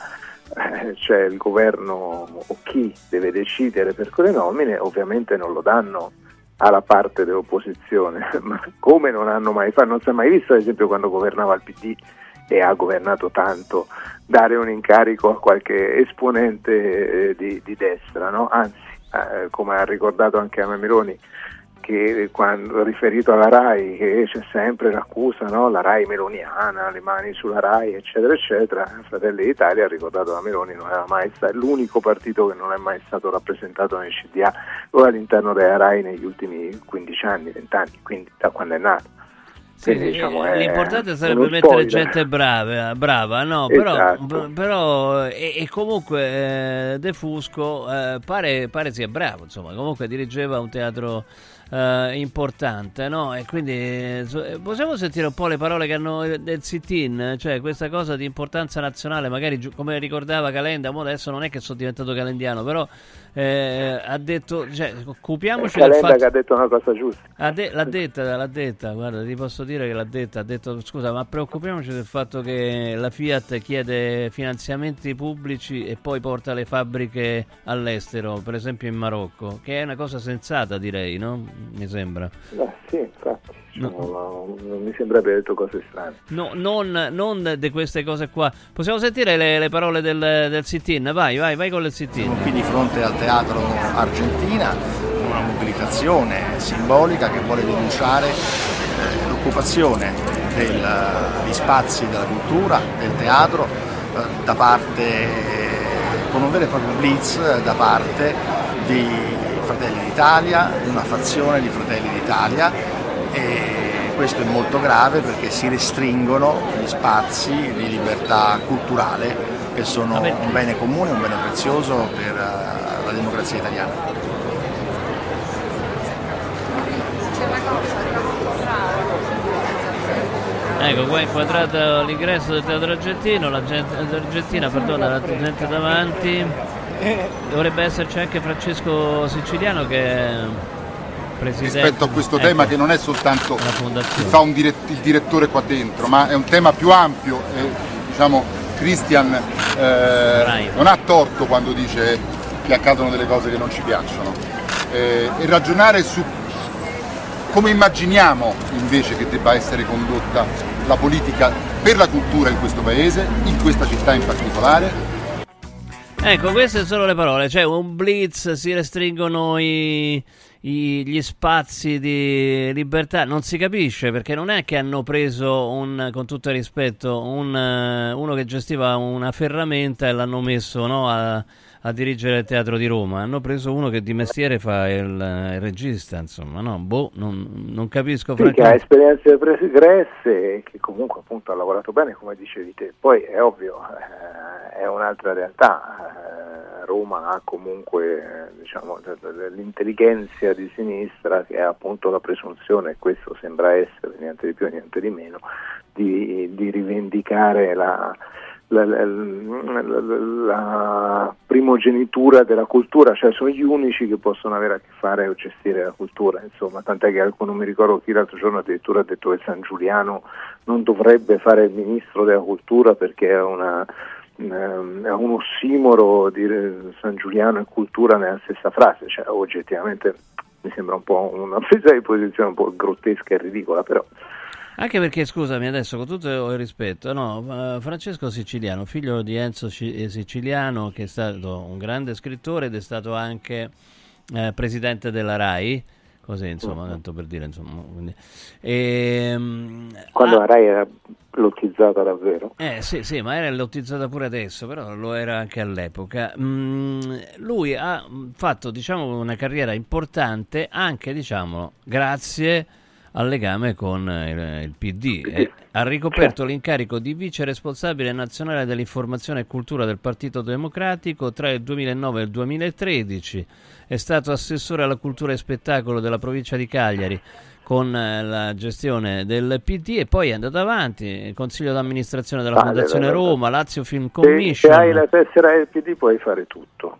c'è il governo o chi deve decidere per quelle nomine, ovviamente non lo danno alla parte dell'opposizione, <laughs> ma come non hanno mai fatto, non si è mai visto ad esempio quando governava il PD e ha governato tanto, dare un incarico a qualche esponente eh, di, di, destra, no? anzi eh, come ha ricordato anche Anna Meloni, che quando riferito alla RAI che c'è sempre l'accusa, no? la RAI meloniana, le mani sulla RAI, eccetera, eccetera, Fratelli d'Italia ha ricordato la Meloni non era mai stato l'unico partito che non è mai stato rappresentato nel CDA o all'interno della RAI negli ultimi 15 anni, 20 anni, quindi da quando è nato. Sì, Quindi, diciamo, l'importante sarebbe mettere gente brava, brava no? Esatto. però, però e, e, comunque eh, De Fusco eh, pare, pare sia bravo, insomma, comunque dirigeva un teatro uh, importante, no? E quindi eh, possiamo sentire un po' le parole che hanno del sit-in, cioè questa cosa di importanza nazionale, magari come ricordava Calenda, adesso non è che sono diventato calendiano, però eh, ha detto, cioè, occupiamoci del fatto... che ha detto una cosa giusta. De- l'ha detta, l'ha detta, guarda, ti posso dire che l'ha detta, ha detto, scusa, ma preoccupiamoci del fatto che la Fiat chiede finanziamenti pubblici e poi porta le fabbriche all'estero, per esempio in Marocco, che è una cosa sensata, direi, no? Mi sembra. Beh, sì, infatti. Diciamo, no. non mi sembra abbia detto cose strane. No, non, non di queste cose qua. Possiamo sentire le, le parole del, del sit-in? Vai, vai, vai con il sit-in. Siamo qui di fronte al teatro Argentina, una mobilitazione simbolica che vuole denunciare eh, l'occupazione degli spazi della cultura, del teatro, eh, da parte, con un vero e proprio blitz da parte di Fratelli d'Italia, una fazione di Fratelli d'Italia e questo è molto grave perché si restringono gli spazi di libertà culturale che sono un bene comune, un bene prezioso per eh, la democrazia italiana. Ecco, qua è inquadrato l'ingresso del teatro argentino, la gente, argentina, perdona, la gente davanti. Dovrebbe esserci anche Francesco Siciliano che Presidente, rispetto a questo ecco, tema che non è soltanto chi fa dirett- il direttore qua dentro, ma è un tema più ampio. E, diciamo, Christian eh, non ha torto quando dice che accadono delle cose che non ci piacciono. Eh, e ragionare su come immaginiamo invece che debba essere condotta la politica per la cultura in questo paese, in questa città in particolare, Ecco, queste sono le parole, cioè un blitz, si restringono i, i, gli spazi di libertà, non si capisce perché non è che hanno preso, un, con tutto il rispetto, un, uno che gestiva una ferramenta e l'hanno messo no, a, a dirigere il teatro di Roma, hanno preso uno che di mestiere fa il, il regista, insomma, no? Boh, non, non capisco Sì, che ha esperienze pregresse e che comunque appunto ha lavorato bene, come dicevi te. Poi è ovvio, eh, è un'altra realtà. Eh, Roma ha comunque eh, diciamo, l'intelligenza di sinistra che ha appunto la presunzione, e questo sembra essere niente di più e niente di meno, di, di rivendicare la, la, la- la- primogenitura della cultura, cioè sono gli unici che possono avere a che fare o gestire la cultura, insomma, tant'è che non mi ricordo chi l'altro giorno addirittura ha detto che San Giuliano non dovrebbe fare il ministro della cultura perché è una ehm, è un ossimoro dire San Giuliano e cultura nella stessa frase, cioè oggettivamente mi sembra un po' una <laughs> presa di posizione un po' grottesca e ridicola, però Anche perché, scusami, adesso con tutto il rispetto, no, eh, Francesco Siciliano, figlio di Enzo eh, Siciliano, che è stato un grande scrittore ed è stato anche eh, presidente della RAI, così insomma, tanto per dire, insomma. quindi- Ehm, quando ah, la RAI era lottizzata davvero. eh sì, sì, ma era lottizzata pure adesso, però lo era anche all'epoca. Mm, lui ha mm, fatto, diciamo, una carriera importante anche, diciamo, grazie al legame con eh, il, il PD. E ha ricoperto l'incarico di vice responsabile nazionale dell'informazione e cultura del Partito Democratico tra il 2009 e il 2013. È stato assessore alla cultura e spettacolo della provincia di Cagliari con eh, la gestione del PD e poi è andato avanti, consiglio d'amministrazione della Vale, Fondazione vale. Roma, Lazio Film Se, se Commission. hai la tessera del PD puoi fare tutto.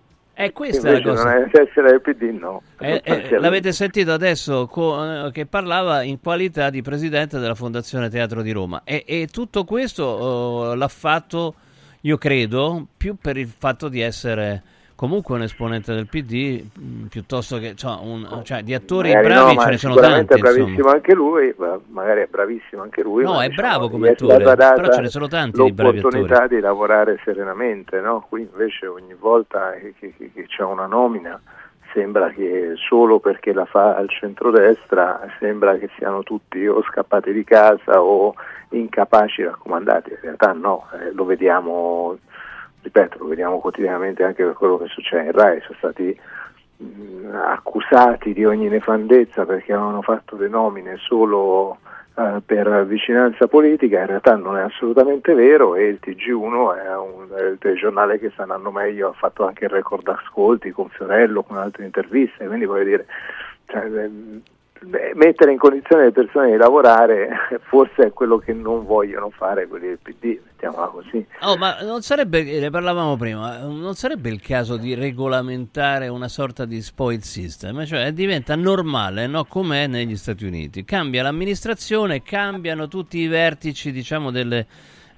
Questa è la Invece cosa. la tessera del PD no. Eh, eh, l'avete sentito adesso co- eh, che parlava in qualità di presidente della Fondazione Teatro di Roma e, e tutto questo eh, l'ha fatto, io credo, più per il fatto di essere comunque un esponente del PD mh, piuttosto che cioè, un- cioè, di attori Magari bravi no, ce ne sono tanti. è bravissimo insomma. anche lui, ma magari è bravissimo anche lui. No, è diciamo, bravo come attore, però ce ne sono tanti di bravi l'opportunità attori. di lavorare serenamente, no? Qui invece ogni volta che, che- che- che c'è una nomina sembra che solo perché la fa al centrodestra sembra che siano tutti o scappati di casa o incapaci raccomandati, in realtà no, eh, lo vediamo, ripeto, lo vediamo quotidianamente anche per quello che succede in RAI, sono stati mh, accusati di ogni nefandezza perché avevano fatto le nomine solo eh, per vicinanza politica, in realtà non è assolutamente vero e il TG1 è, un, è il telegiornale che sta andando meglio, ha fatto anche il record ascolti con Fiorello, con altre interviste, quindi voglio dire, cioè, ehm, beh, mettere in condizione le persone di lavorare <laughs> forse è quello che non vogliono fare quelli del PD, mettiamola così. Oh, ma non sarebbe, ne parlavamo prima, non sarebbe il caso di regolamentare una sorta di spoil system, cioè diventa normale, no? Com'è negli Stati Uniti. Cambia l'amministrazione, cambiano tutti i vertici, diciamo, delle,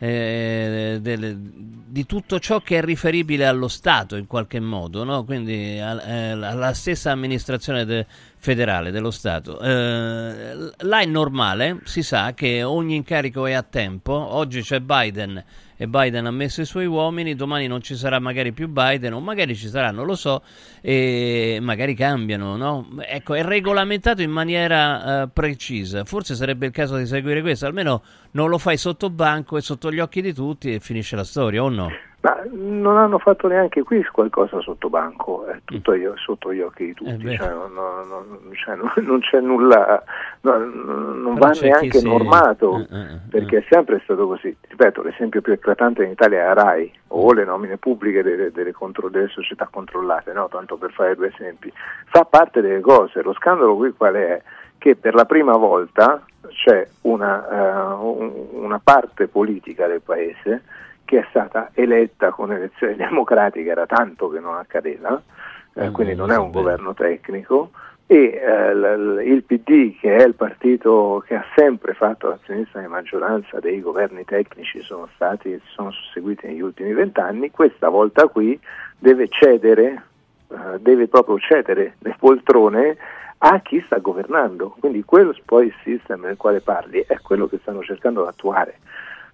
eh, delle- di tutto ciò che è riferibile allo Stato in qualche modo, no? Quindi al- eh, alla stessa amministrazione de- federale dello Stato. Eh, là è normale, si sa che ogni incarico è a tempo, oggi c'è Biden e Biden ha messo i suoi uomini, domani non ci sarà magari più Biden o magari ci sarà, non lo so, e magari cambiano, no? Ecco, è regolamentato in maniera eh, precisa, forse sarebbe il caso di seguire questo, almeno non lo fai sotto banco e sotto gli occhi di tutti e finisce la storia, o no? Ma non hanno fatto neanche qui qualcosa sotto banco, è tutto io- sotto gli occhi di tutti, Mm. vero. cioè, non, non- non- cioè, non- c'è nulla, no, non Però va neanche si- normato, Eh, eh, perché è sempre stato così. Ripeto, l'esempio più eclatante in Italia è la RAI o le nomine pubbliche delle, delle contro- delle società controllate, no? tanto per fare due esempi. Fa parte delle cose, lo scandalo qui qual è? Che per la prima volta c'è una, eh, un- una parte politica del paese che è stata eletta con elezioni democratiche, era tanto che non accadeva, eh, quindi non è un governo tecnico, e eh, l- il PD, che è il partito che ha sempre fatto l'azionista di maggioranza dei governi tecnici, sono stati si sono susseguiti negli ultimi vent'anni, questa volta qui deve cedere, eh, deve proprio cedere le poltrone a chi sta governando. Quindi quello spoil system del quale parli è quello che stanno cercando di attuare.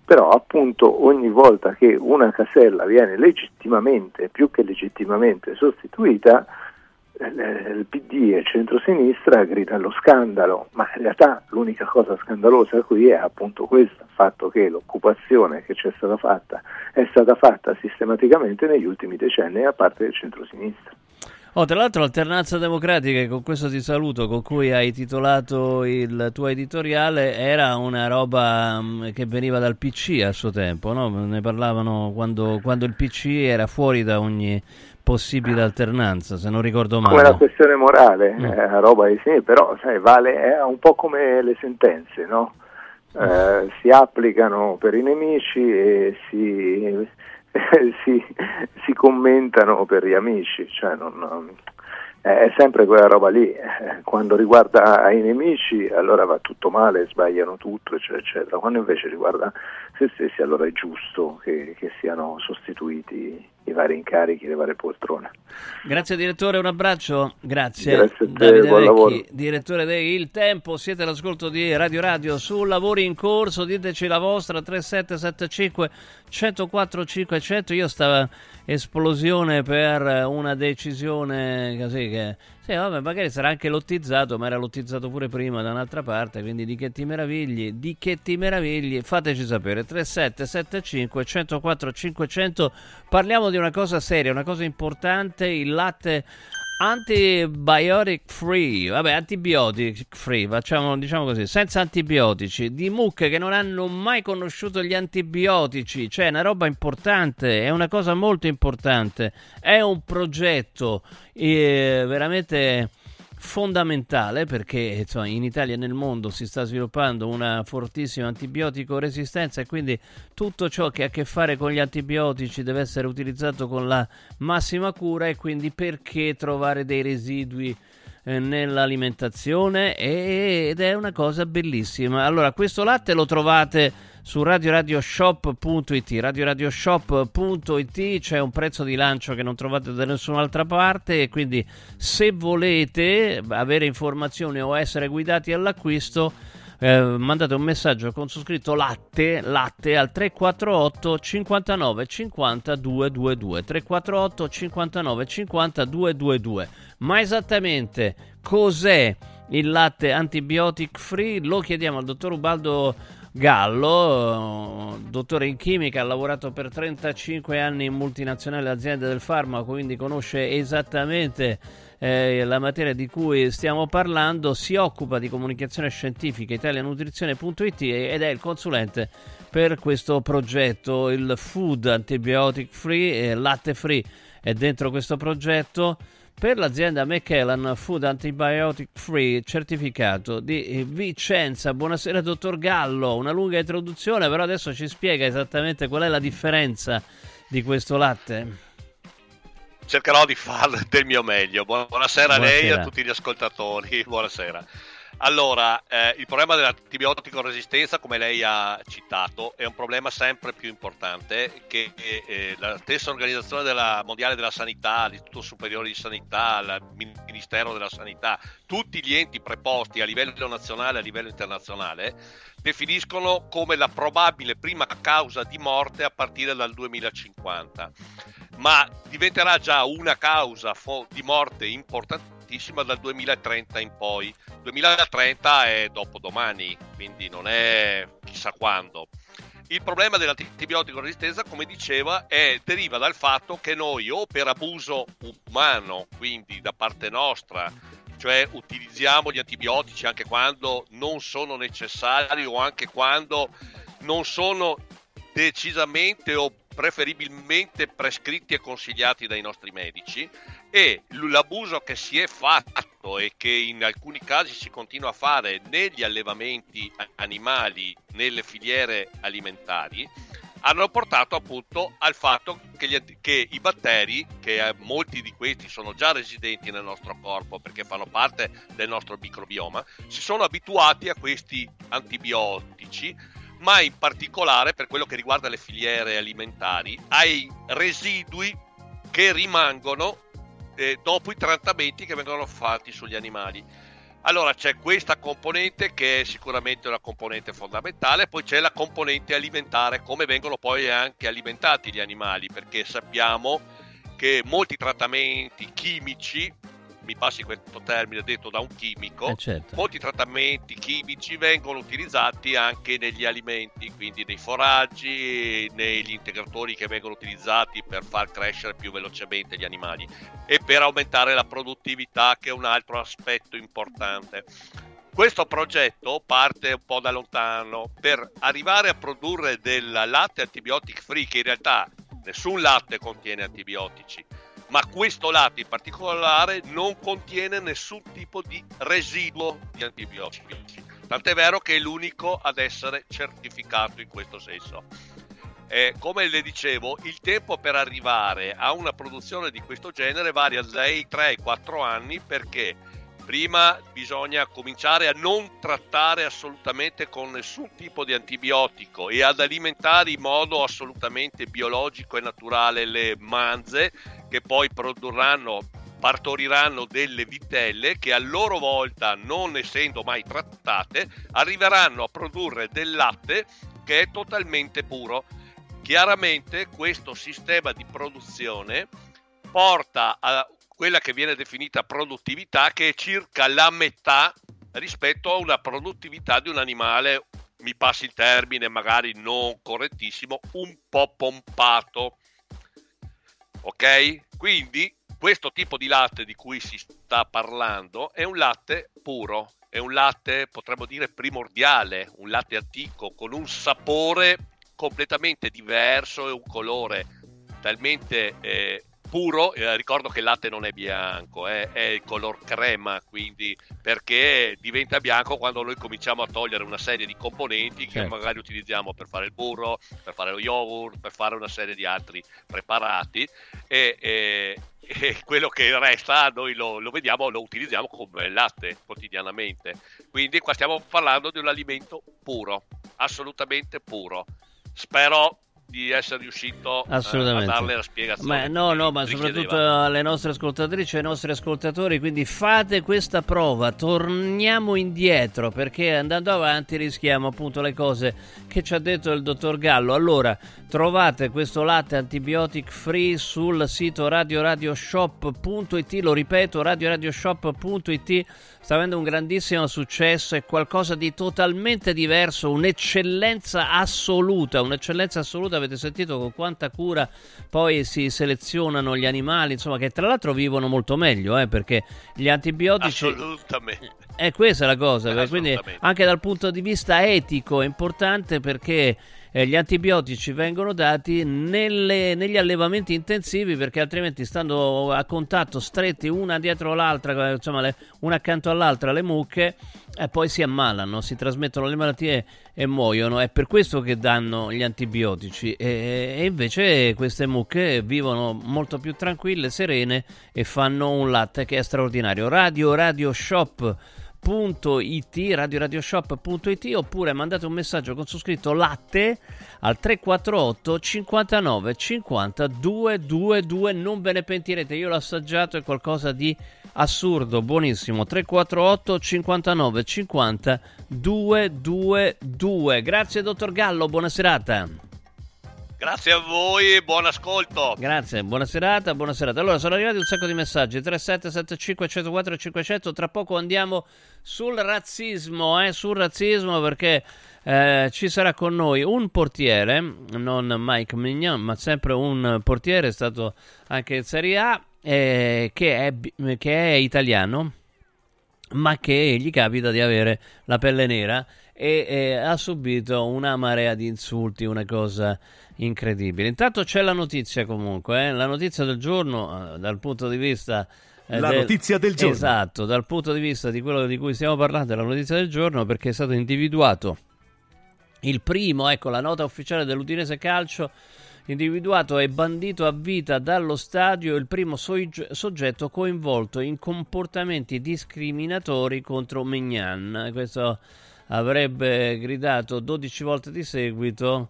Però appunto ogni volta che una casella viene legittimamente, più che legittimamente sostituita, il PD e il centrosinistra grida allo scandalo, ma in realtà l'unica cosa scandalosa qui è appunto questo, il fatto che l'occupazione che c'è stata fatta è stata fatta sistematicamente negli ultimi decenni da parte del centrosinistra. Oh, tra l'altro l'alternanza democratica, con questo ti saluto, con cui hai titolato il tuo editoriale, era una roba mm, che veniva dal PC a suo tempo, no? Ne parlavano quando, quando il PC era fuori da ogni possibile alternanza, se non ricordo male. Come una questione morale, mm. una roba di sì, però sai, vale, è un po' come le sentenze, no? Eh, si applicano per i nemici e si si, si, commentano per gli amici, cioè non, è sempre quella roba lì, quando riguarda i nemici allora va tutto male, sbagliano tutto, eccetera, eccetera, quando invece riguarda se stessi allora è giusto che, che siano sostituiti i vari incarichi, le varie poltrone. Grazie direttore, un abbraccio, grazie. Grazie a te, Davide Vecchi, lavoro. direttore di Il Tempo, siete all'ascolto di Radio Radio su lavori in corso, diteci la vostra 3775 104 500, io stavo esplosione per una decisione così che sì, vabbè, magari sarà anche lottizzato, ma era lottizzato pure prima da un'altra parte, quindi di che ti meravigli, di che ti meravigli, fateci sapere 3775 104 500. Parliamo di una cosa seria, una cosa importante, il latte Antibiotic free, vabbè, antibiotic free, facciamo diciamo così, senza antibiotici, di mucche che non hanno mai conosciuto gli antibiotici, cioè è una roba importante, è una cosa molto importante, è un progetto eh, veramente fondamentale perché insomma, in Italia e nel mondo si sta sviluppando una fortissima antibiotico resistenza e quindi tutto ciò che ha a che fare con gli antibiotici deve essere utilizzato con la massima cura e quindi perché trovare dei residui nell'alimentazione ed è una cosa bellissima. Allora, questo latte lo trovate su radioradioshop.it radioradioshop.it c'è un prezzo di lancio che non trovate da nessun'altra parte e quindi se volete avere informazioni o essere guidati all'acquisto eh, mandate un messaggio con su scritto latte, latte al 348 59 50 222 348 59 50 222 ma esattamente cos'è il latte antibiotic free? Lo chiediamo al dottor Ubaldo Gallo, dottore in chimica, ha lavorato per 35 anni in multinazionali aziende del farmaco, quindi conosce esattamente eh, la materia di cui stiamo parlando, si occupa di comunicazione scientifica italianutrizione.it ed è il consulente per questo progetto, il Food Antibiotic Free, eh, latte free è dentro questo progetto per l'azienda McKellan Food Antibiotic Free certificato di Vicenza. Buonasera dottor Gallo, una lunga introduzione, però adesso ci spiega esattamente qual è la differenza di questo latte. Cercherò di farlo <laughs> del mio meglio. Buonasera, Buonasera. a lei e a tutti gli ascoltatori. <laughs> Buonasera. Allora, eh, il problema dell'antibiotico resistenza, come lei ha citato, è un problema sempre più importante che eh, la stessa organizzazione della mondiale della sanità, l'Istituto Superiore di Sanità, il Ministero della Sanità, tutti gli enti preposti a livello nazionale e a livello internazionale definiscono come la probabile prima causa di morte a partire dal 2050, ma diventerà già una causa di morte importantissima dal 2030 in poi. 2030 è dopodomani, quindi non è chissà quando. Il problema dell'antibiotico resistenza, come diceva, è, deriva dal fatto che noi o per abuso umano, quindi da parte nostra, cioè utilizziamo gli antibiotici anche quando non sono necessari o anche quando non sono decisamente o preferibilmente prescritti e consigliati dai nostri medici e l'abuso che si è fatto e che in alcuni casi si continua a fare negli allevamenti animali, nelle filiere alimentari, hanno portato appunto al fatto che, gli, che, i batteri, che eh, molti di questi sono già residenti nel nostro corpo perché fanno parte del nostro microbioma, si sono abituati a questi antibiotici, ma in particolare per quello che riguarda le filiere alimentari, ai residui che rimangono eh, dopo i trattamenti che vengono fatti sugli animali. Allora c'è questa componente che è sicuramente una componente fondamentale, poi c'è la componente alimentare, come vengono poi anche alimentati gli animali, perché sappiamo che molti trattamenti chimici mi passi questo termine detto da un chimico, Eh, certo. molti trattamenti chimici vengono utilizzati anche negli alimenti, quindi nei foraggi, negli integratori che vengono utilizzati per far crescere più velocemente gli animali e per aumentare la produttività, che è un altro aspetto importante. Questo progetto parte un po' da lontano per arrivare a produrre del latte antibiotic free, che in realtà nessun latte contiene antibiotici, ma questo latte in particolare non contiene nessun tipo di residuo di antibiotici. Tant'è vero che è l'unico ad essere certificato in questo senso. Eh, come le dicevo, il tempo per arrivare a una produzione di questo genere varia dai 3 ai 4 anni perché prima bisogna cominciare a non trattare assolutamente con nessun tipo di antibiotico e ad alimentare in modo assolutamente biologico e naturale le manze che poi produrranno partoriranno delle vitelle che a loro volta, non essendo mai trattate, arriveranno a produrre del latte che è totalmente puro. Chiaramente questo sistema di produzione porta a quella che viene definita produttività, che è circa la metà rispetto a una produttività di un animale, mi passi il termine magari non correttissimo, un po' pompato. Ok? Quindi questo tipo di latte di cui si sta parlando è un latte puro, è un latte potremmo dire primordiale, un latte antico con un sapore completamente diverso e un colore talmente eh, puro, eh, ricordo che il latte non è bianco, eh, è il color crema, quindi perché diventa bianco quando noi cominciamo a togliere una serie di componenti che Certo. magari utilizziamo per fare il burro, per fare lo yogurt, per fare una serie di altri preparati e, e- e quello che resta noi lo, lo vediamo, lo utilizziamo come latte quotidianamente. Quindi qua stiamo parlando di un alimento puro, assolutamente puro. Spero di essere riuscito eh, a darle la spiegazione. Ma no, no, ma soprattutto alle nostre ascoltatrici e ai nostri ascoltatori, quindi fate questa prova, torniamo indietro perché andando avanti rischiamo appunto le cose che ci ha detto il dottor Gallo. Allora, trovate questo latte antibiotic free sul sito radioradioshop.it, lo ripeto, radioradioshop.it sta avendo un grandissimo successo, è qualcosa di totalmente diverso, un'eccellenza assoluta, un'eccellenza assoluta, avete sentito con quanta cura poi si selezionano gli animali, insomma che tra l'altro vivono molto meglio, eh, perché gli antibiotici... Assolutamente. E questa è la cosa, beh, quindi anche dal punto di vista etico è importante perché eh, gli antibiotici vengono dati nelle- negli allevamenti intensivi perché altrimenti stando a contatto stretti una dietro l'altra, eh, insomma le- una accanto all'altra le mucche, e poi si ammalano, si trasmettono le malattie e muoiono. È per questo che danno gli antibiotici e, e invece queste mucche vivono molto più tranquille, serene e fanno un latte che è straordinario. Radio Radio Shop radioradioshop.it radioradioshop.it oppure mandate un messaggio con su scritto latte al 348 59 50 222 non ve ne pentirete io l'ho assaggiato è qualcosa di assurdo. Buonissimo 348 59 50 222 grazie dottor Gallo buona serata Grazie a voi e buon ascolto. Grazie, buona serata, buona serata. Allora, sono arrivati un sacco di messaggi, 3775 104 500, tra poco andiamo sul razzismo, eh, sul razzismo perché eh, ci sarà con noi un portiere, non Mike Mignon, ma sempre un portiere, è stato anche in Serie A, eh, che, è, che è italiano, ma che gli capita di avere la pelle nera e eh, ha subito una marea di insulti, una cosa incredibile. Intanto c'è la notizia comunque, eh, la notizia del giorno eh, dal punto di vista... eh, La notizia del giorno. Esatto, dal punto di vista di quello di cui stiamo parlando, è la notizia del giorno perché è stato individuato il primo, ecco la nota ufficiale dell'Udinese Calcio, individuato e bandito a vita dallo stadio il primo sogge- soggetto coinvolto in comportamenti discriminatori contro Mignan. Questo avrebbe gridato 12 volte di seguito.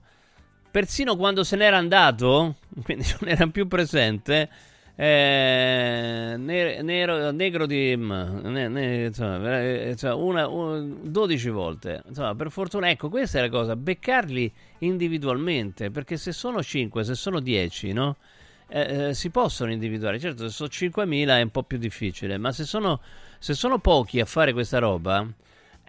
Persino quando se n'era andato, <laughs> quindi non era più presente, eh, ne- nero- negro di ne- ne- insomma, eh, una, un- 12 volte. Insomma, per fortuna, ecco, questa è la cosa, beccarli individualmente, perché se sono 5, se sono 10, no? eh, eh, si possono individuare. Certo, se sono 5.000 è un po' più difficile, ma se sono, se sono pochi a fare questa roba,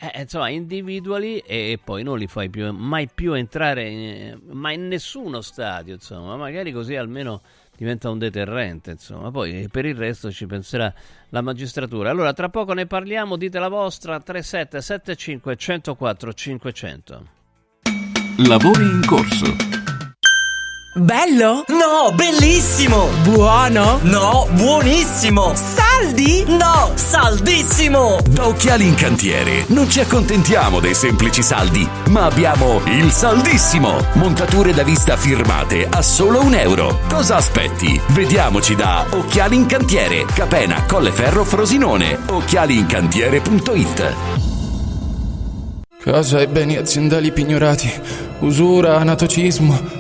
eh, insomma, individuali e, poi non li fai più, mai più entrare in, mai in nessuno stadio, insomma, magari così almeno diventa un deterrente, insomma. Poi per il resto ci penserà la magistratura. Allora, tra poco ne parliamo, dite la vostra 3775 104 500. Lavori in corso. Bello? No, bellissimo! Buono? No, buonissimo! Saldi? No, saldissimo! Da Occhiali in Cantiere non ci accontentiamo dei semplici saldi, ma abbiamo il saldissimo! Montature da vista firmate a solo un euro. Cosa aspetti? Vediamoci da Occhiali in Cantiere, Capena, Colleferro, Frosinone. Occhialincantiere.it Casa e beni aziendali pignorati, usura, anatocismo,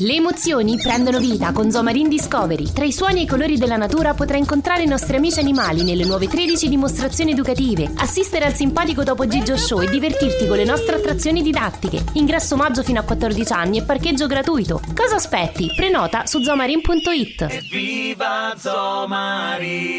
Le emozioni prendono vita con Zomarin Discovery. Tra i suoni e i colori della natura potrai incontrare i nostri amici animali nelle nuove 13 dimostrazioni educative, assistere al simpatico Topo Gigio Show e divertirti con le nostre attrazioni didattiche. Ingresso maggio fino a 14 anni e parcheggio gratuito. Cosa aspetti? Prenota su zomarin.it. Viva Zomarin!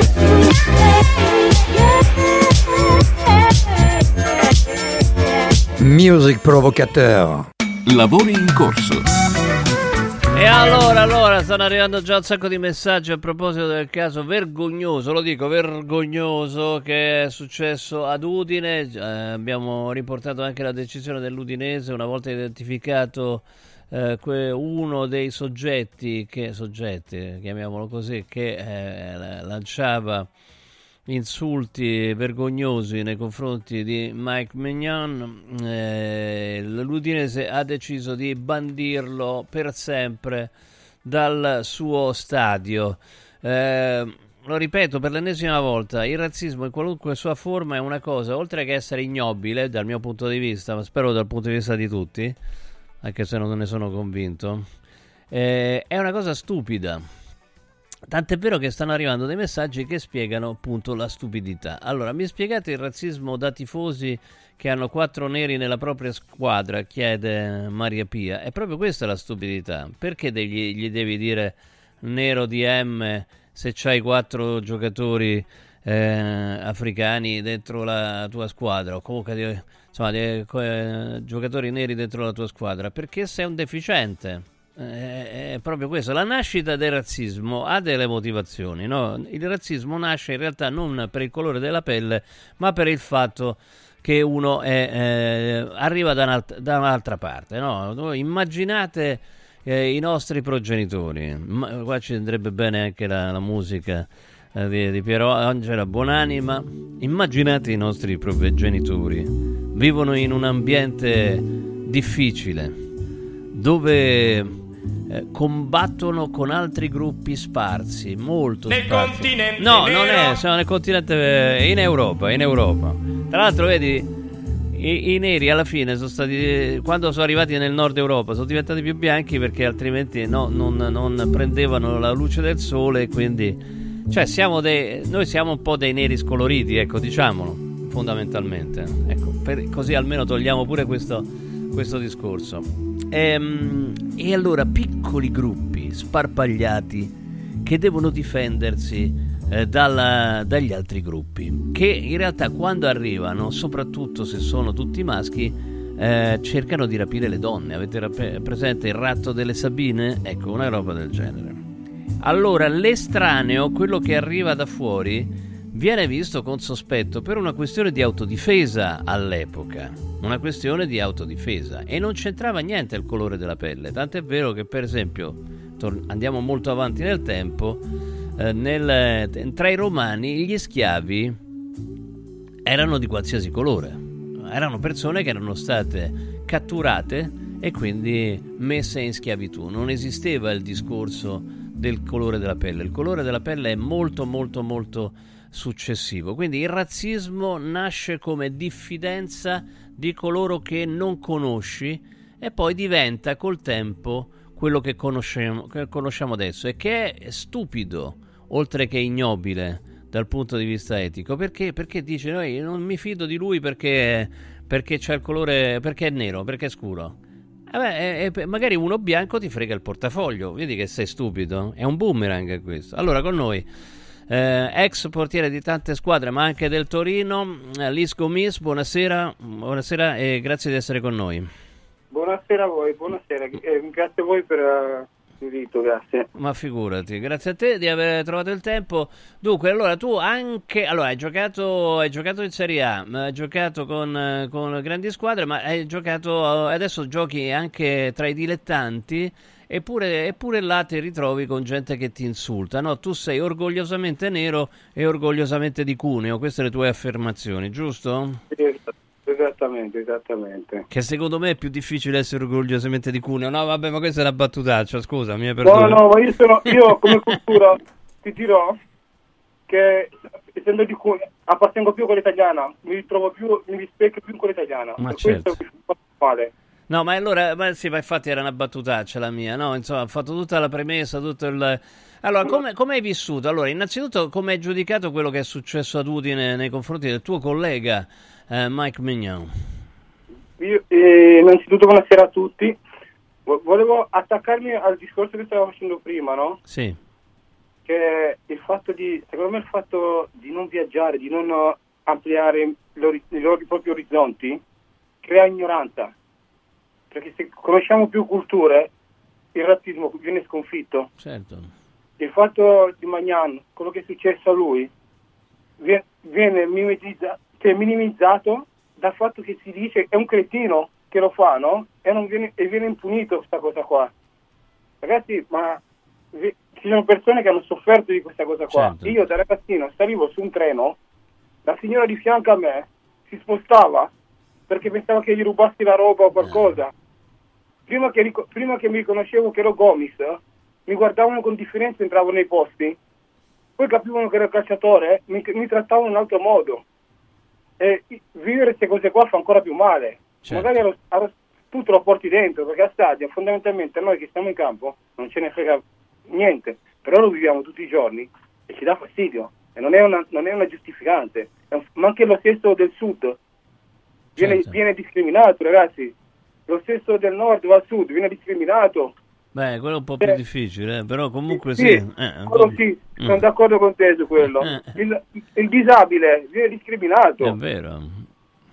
Music Provocateur. Lavori in corso. E allora, allora, stanno arrivando già un sacco di messaggi a proposito del caso vergognoso, lo dico vergognoso, che è successo ad Udine. Eh, abbiamo riportato anche la decisione dell'Udinese una volta identificato eh, uno dei soggetti, che, soggetti, chiamiamolo così, che eh, lanciava insulti vergognosi nei confronti di Mike Mignon, eh, l'Udinese ha deciso di bandirlo per sempre dal suo stadio. Eh, lo ripeto per l'ennesima volta, il razzismo in qualunque sua forma è una cosa, oltre che essere ignobile dal mio punto di vista, ma spero dal punto di vista di tutti, anche se non ne sono convinto, eh, è una cosa stupida Tant'è vero che stanno arrivando dei messaggi che spiegano appunto la stupidità. Allora, mi spiegate il razzismo da tifosi che hanno quattro neri nella propria squadra? chiede Maria Pia. È proprio questa la stupidità. Perché gli, gli devi dire nero di M se c'hai quattro giocatori eh, africani dentro la tua squadra? O comunque insomma, dei, eh, giocatori neri dentro la tua squadra? Perché sei un deficiente è proprio questo. La nascita del razzismo ha delle motivazioni. No? Il razzismo nasce in realtà non per il colore della pelle, ma per il fatto che uno è, eh, arriva da, un'alt- da, un'altra parte. No? Immaginate eh, i nostri progenitori. Ma, qua ci andrebbe bene anche la, la musica eh, di, di, Piero Angela Buonanima. Immaginate i nostri progenitori. Vivono in un ambiente difficile dove eh, combattono con altri gruppi sparsi, molto nel sparsi. continente No, nero. non è, sono nel continente eh, in Europa, in Europa. Tra l'altro vedi i, i, neri alla fine sono stati quando sono arrivati nel nord Europa sono diventati più bianchi perché altrimenti no, non, non, prendevano la luce del sole quindi cioè siamo dei, noi siamo un po' dei neri scoloriti ecco diciamolo fondamentalmente ecco, per, così almeno togliamo pure questo questo discorso. Ehm, e allora piccoli gruppi sparpagliati che devono difendersi eh, dalla, dagli altri gruppi, che in realtà quando arrivano, soprattutto se sono tutti maschi, eh, cercano di rapire le donne. Avete rap- presente il ratto delle Sabine? Ecco, una roba del genere. Allora, l'estraneo, quello che arriva da fuori, viene visto con sospetto per una questione di autodifesa all'epoca, una questione di autodifesa e non c'entrava niente il colore della pelle, tant'è vero che per esempio tor- andiamo molto avanti nel tempo, eh, nel, tra i romani gli schiavi erano di qualsiasi colore, erano persone che erano state catturate e quindi messe in schiavitù, non esisteva il discorso del colore della pelle, il colore della pelle è molto molto molto successivo. Quindi il razzismo nasce come diffidenza di coloro che non conosci e poi diventa col tempo quello che conosciamo, che conosciamo adesso e che è stupido oltre che ignobile dal punto di vista etico. Perché, perché dice noi non mi fido di lui perché, perché c'è il colore perché è nero perché è scuro. Eh beh, magari uno bianco ti frega il portafoglio vedi che sei stupido è un boomerang questo. Allora con noi eh, ex portiere di tante squadre, ma anche del Torino. Eh, Lisco Miss, buonasera, buonasera e grazie di essere con noi. Buonasera a voi, buonasera, eh, grazie a voi per uh, l'invito, grazie. Ma figurati, grazie a te di aver trovato il tempo. Dunque, allora tu anche, allora hai giocato, hai giocato in Serie A, hai giocato con, con grandi squadre, ma hai giocato, adesso giochi anche tra i dilettanti eppure, eppure là ti ritrovi con gente che ti insulta. No, tu sei orgogliosamente nero e orgogliosamente di Cuneo, queste le tue affermazioni, giusto? Esattamente, esattamente. Che secondo me è più difficile essere orgogliosamente di Cuneo. No, vabbè, ma questa è una battutaccia, scusa, mi perdono. No, no, ma io, sono, io come cultura ti dirò che essendo di Cuneo appartengo più a quella italiana, mi ritrovo più, mi rispecchio più in quella italiana. Ma certo. questo fa male. No, ma allora, ma sì, ma infatti era una battutaccia la mia, no? Insomma, ho fatto tutta la premessa, tutto il... Allora, come, come hai vissuto? Allora, innanzitutto, come hai giudicato quello che è successo ad Udine nei confronti del tuo collega eh, Mike Mignon? Io, eh, innanzitutto buonasera a tutti. Vo- Volevo attaccarmi al discorso che stavo facendo prima, no? Sì. Che il fatto di, secondo me il fatto di non viaggiare, di non eh, ampliare l'ori- i, loro- i propri orizzonti, crea ignoranza. Perché se conosciamo più culture, il razzismo viene sconfitto. Certo. Il fatto di Magnan, quello che è successo a lui, vie- viene mimetizza- cioè minimizzato dal fatto che si dice è un cretino che lo fa, no? E, non viene, e viene impunito questa cosa qua. Ragazzi, ma vi- ci sono persone che hanno sofferto di questa cosa qua. Certo. Io da ragazzino salivo su un treno, la signora di fianco a me si spostava perché pensava che gli rubassi la roba o qualcosa. Prima che, prima che mi riconoscevo che ero Gomis, mi guardavano con differenza, entravano nei posti, poi capivano che ero calciatore, mi, mi trattavano in un altro modo. E vivere queste cose qua fa ancora più male. Certo. Magari allo- allo- tu te lo porti dentro, perché a stadio fondamentalmente noi che stiamo in campo non ce ne frega niente, però lo viviamo tutti i giorni e ci dà fastidio. E non è una, non è una giustificante. È un- ma anche lo stesso del sud viene, Certo. viene discriminato, ragazzi. Lo stesso del nord va al sud, viene discriminato. Beh, quello è un po' più difficile, eh, però comunque sì. Sì, eh, sì, Mm. sono d'accordo con te su quello. Eh. Il, il disabile viene discriminato. È vero.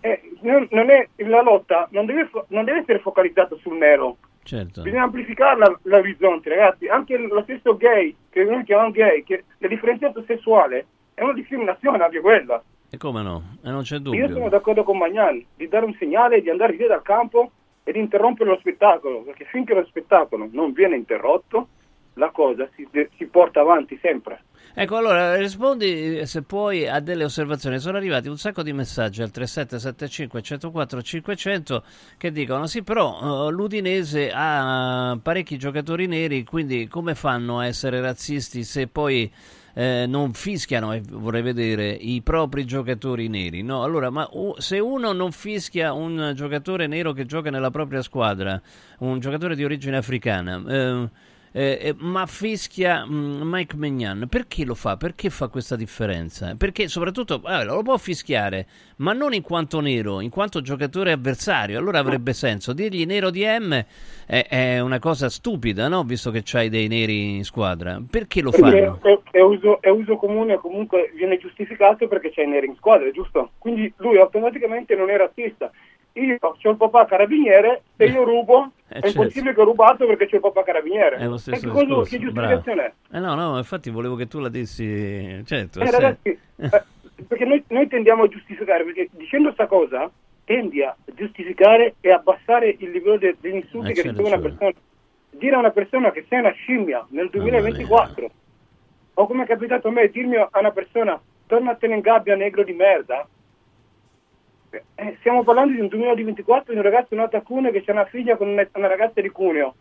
Eh, non, non è, la lotta non deve, non deve essere focalizzata sul nero. Certo. Bisogna amplificare l'orizzonte, ragazzi. Anche lo stesso gay, che noi chiamiamo gay, che è differenziato sessuale, è una discriminazione anche quella. E come no? E non c'è Io dubbio. sono d'accordo con Magnan di dare un segnale, di andare via dal campo e di interrompere lo spettacolo, perché finché lo spettacolo non viene interrotto, la cosa si, si porta avanti sempre. Ecco, allora rispondi eh, se puoi a delle osservazioni. Sono arrivati un sacco di messaggi al 3775 104 500 che dicono: Sì, però eh, l'Udinese ha parecchi giocatori neri, quindi come fanno a essere razzisti se poi eh, non fischiano, e vorrei vedere, i propri giocatori neri? No, allora, ma u- se uno non fischia un giocatore nero che gioca nella propria squadra, un giocatore di origine africana, eh, eh, eh, ma fischia mm, Mike Magnan perché lo fa? Perché fa questa differenza? Perché soprattutto eh, lo può fischiare, ma non in quanto nero, in quanto giocatore avversario. Allora avrebbe senso dirgli nero di M è, è una cosa stupida, no? Visto che c'hai dei neri in squadra. Perché lo fanno? è, è uso, è uso comune comunque viene giustificato perché c'è i neri in squadra, giusto? Quindi lui automaticamente non è razzista. Io ho il papà carabiniere, se io rubo Eh, è certo. impossibile che ho rubato perché c'è il papà carabiniere. È lo E stesso che, cosa, discorso, che giustificazione è? Eh no, no, infatti volevo che tu la dessi, certo. Eh, sì. ragazzi, <laughs> eh, perché noi, noi tendiamo a giustificare, perché dicendo sta cosa tendi a giustificare e abbassare il livello de- degli insulti Eh, che riceve una ragione. persona. Dire a una persona che sei una scimmia nel 2024, o come è capitato a me, dirmi a una persona tornatene in gabbia negro di merda, eh, stiamo parlando di un 2024 di un ragazzo nato a Cuneo che c'è una figlia con una, una ragazza di Cuneo,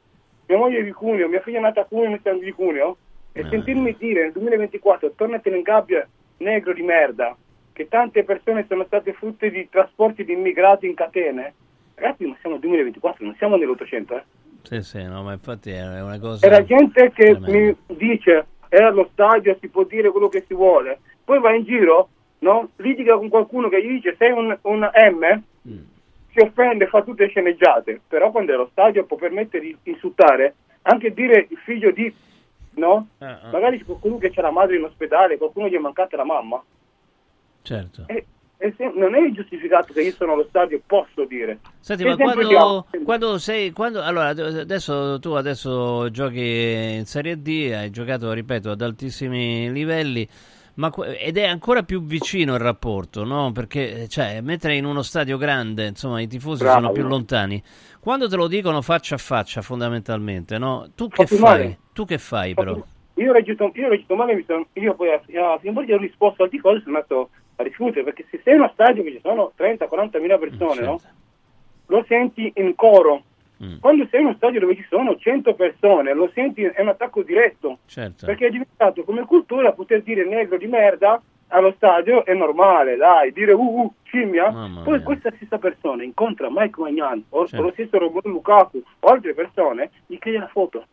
mia moglie è di Cuneo, mia figlia è nata a Cuneo, noi siamo di Cuneo, e sentirmi dire nel 2024 tornatene in gabbia negro di merda, che tante persone sono state frutte di trasporti di immigrati in catene, ragazzi ma siamo nel 2024, non siamo nell'Ottocento, eh. Sì, sì, no, ma infatti è una cosa... E la gente che tremenda. mi dice è allo stadio, si può dire quello che si vuole, poi va in giro, no? litiga con qualcuno che gli dice sei un, un M, Mm. si offende, fa tutte sceneggiate, però quando è allo stadio può permettere di insultare, anche dire il figlio di, no? Ah, ah. Magari c'è qualcuno che c'è la madre in ospedale, qualcuno gli è mancata la mamma. Certo. E, e se- non è giustificato che io sono allo stadio, posso dire. Senti, ma quando, quando sei. Quando, allora, adesso tu adesso giochi in Serie D, hai giocato, ripeto, ad altissimi livelli. Ma, ed è ancora più vicino il rapporto, no? Perché, cioè, mentre in uno stadio grande, insomma, i tifosi Bravo. sono più lontani. Quando te lo dicono faccia a faccia, fondamentalmente, no? Tu che fai? male. Tu che fai, però? Io ho reagito, io ho reagito male, mi sono, io poi a, a Simboli ho risposto al tifoso e sono andato a rifiuto, perché se sei in uno stadio che ci sono 30-40 mila persone, no? certo. lo senti in coro, Mm. Quando sei in uno stadio dove ci sono 100 persone, lo senti, è un attacco diretto. Certo. Perché è diventato come cultura poter dire negro di merda allo stadio è normale, dai, dire uh, uh scimmia. Poi questa stessa persona incontra Mike Magnan o, Certo. lo stesso Romelu Lukaku o altre persone, gli chiede la foto.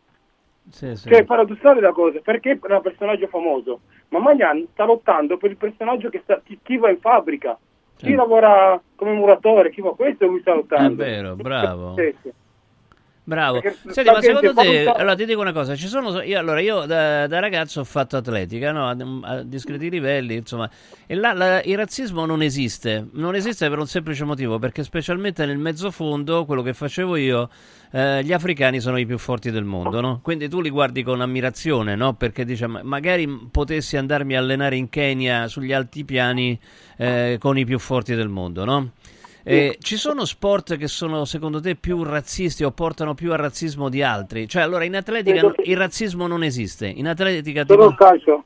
Sì, sì. Cioè è paradossale la cosa, perché è un personaggio famoso, ma Magnan sta lottando per il personaggio che sta, chi, chi va in fabbrica, chi Certo. lavora come muratore, chi va questo lui sta È lottando. vero, bravo. Bravo. Perché Senti, ma secondo te, fa allora ti dico una cosa, ci sono, io, allora, io da, da ragazzo ho fatto atletica, no? a, a discreti livelli, insomma, e là la- il razzismo non esiste, non esiste per un semplice motivo, perché specialmente nel mezzofondo, quello che facevo io, eh, gli africani sono i più forti del mondo, no? Quindi tu li guardi con ammirazione, no? Perché dice, "Ma- magari potessi andarmi a allenare in Kenya sugli altipiani eh, con i più forti del mondo, no? Eh, ci sono sport che sono secondo te più razzisti o portano più al razzismo di altri? Cioè, allora in atletica Credo il razzismo non esiste. In atletica Solo tipo- il calcio.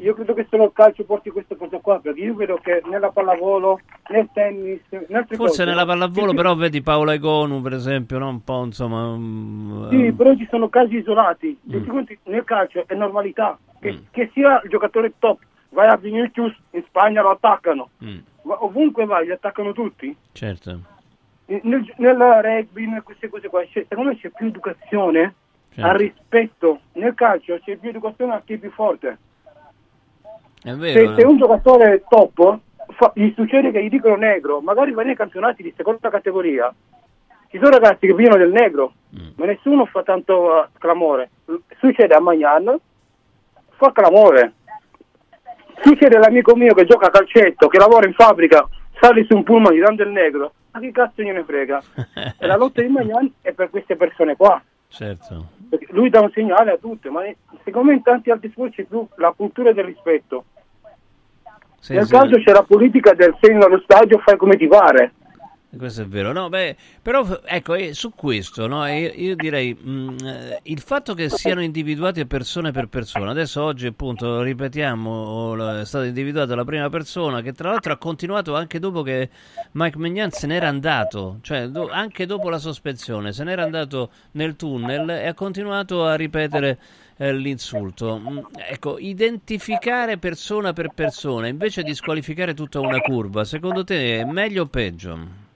Io credo che solo il calcio porti questa cosa qua, perché io vedo che nella pallavolo, nel tennis, in altre forse cose, nella pallavolo, sì, però vedi Paola Egonu, per esempio, no? un po' insomma. mm, Sì, eh, però ci sono casi isolati. Quanti- nel calcio è normalità. Che, Mm. che sia il giocatore top, vai a Vinicius, in Spagna lo attaccano. mm, ovunque vai, li attaccano tutti. certo. Nel, nel rugby, in queste cose qua, c'è- secondo me c'è più educazione Certo. al rispetto. Nel calcio c'è più educazione a chi è più forte. È Se, vero. se un giocatore top fa- gli succede che gli dicono negro, magari va nei campionati di seconda categoria. Ci sono ragazzi che vivono del negro, ma nessuno fa tanto eh, clamore. Succede a Magnan, fa clamore. Succede all'amico mio che gioca a calcetto, che lavora in fabbrica, sale su un pullman gli danno del negro. Ma che cazzo gliene frega? e <laughs> la lotta di Magnan è per queste persone qua. certo. Perché lui dà un segnale a tutte, ma secondo me in tanti altri sport c'è più la cultura del rispetto. Sì, Nel sì. calcio c'è la politica del segno allo stadio, fai come ti pare. Questo è vero, no? Beh, però ecco, eh, su questo, no? io, io direi mh, eh, il fatto che siano individuati persone per persona. Adesso oggi, appunto, ripetiamo, è stata individuata la prima persona che tra l'altro ha continuato anche dopo che Mike Magnan se n'era andato, cioè do- anche dopo la sospensione, se n'era andato nel tunnel e ha continuato a ripetere eh, l'insulto. Mm, Ecco, identificare persona per persona invece di squalificare tutta una curva, secondo te è meglio o peggio?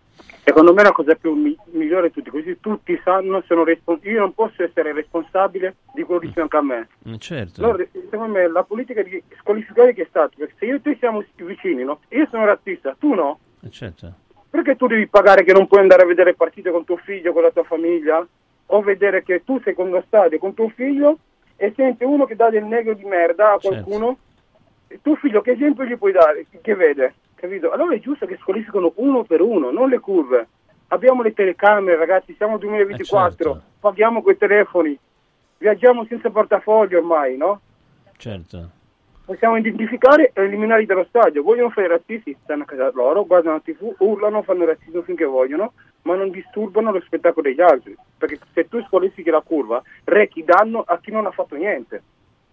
Secondo me è la cosa più mi- migliore di tutti, così tutti sanno, sono respon- io non posso essere responsabile di quello di fianco a me. Mm, Certo. Allora, secondo me la politica di squalificare che è stato, perché se io e te siamo vicini, no? Io sono razzista, tu no? Eh, certo. Perché tu devi pagare che non puoi andare a vedere partite con tuo figlio, con la tua famiglia? O vedere che tu sei con lo stadio con tuo figlio e sente uno che dà del negro di merda a qualcuno? E tuo figlio che esempio gli puoi dare? Che vede? Capito? Allora è giusto che squalificano uno per uno, non le curve. Abbiamo le telecamere, ragazzi, siamo nel 2024, paghiamo quei telefoni, viaggiamo senza portafoglio ormai, no? Certo. Possiamo identificare e eliminarli dallo stadio. Vogliono fare i razzisti, stanno a casa loro, guardano la tv, urlano, fanno razzismo finché vogliono, ma non disturbano lo spettacolo degli altri. Perché se tu squalifichi la curva, rechi danno a chi non ha fatto niente.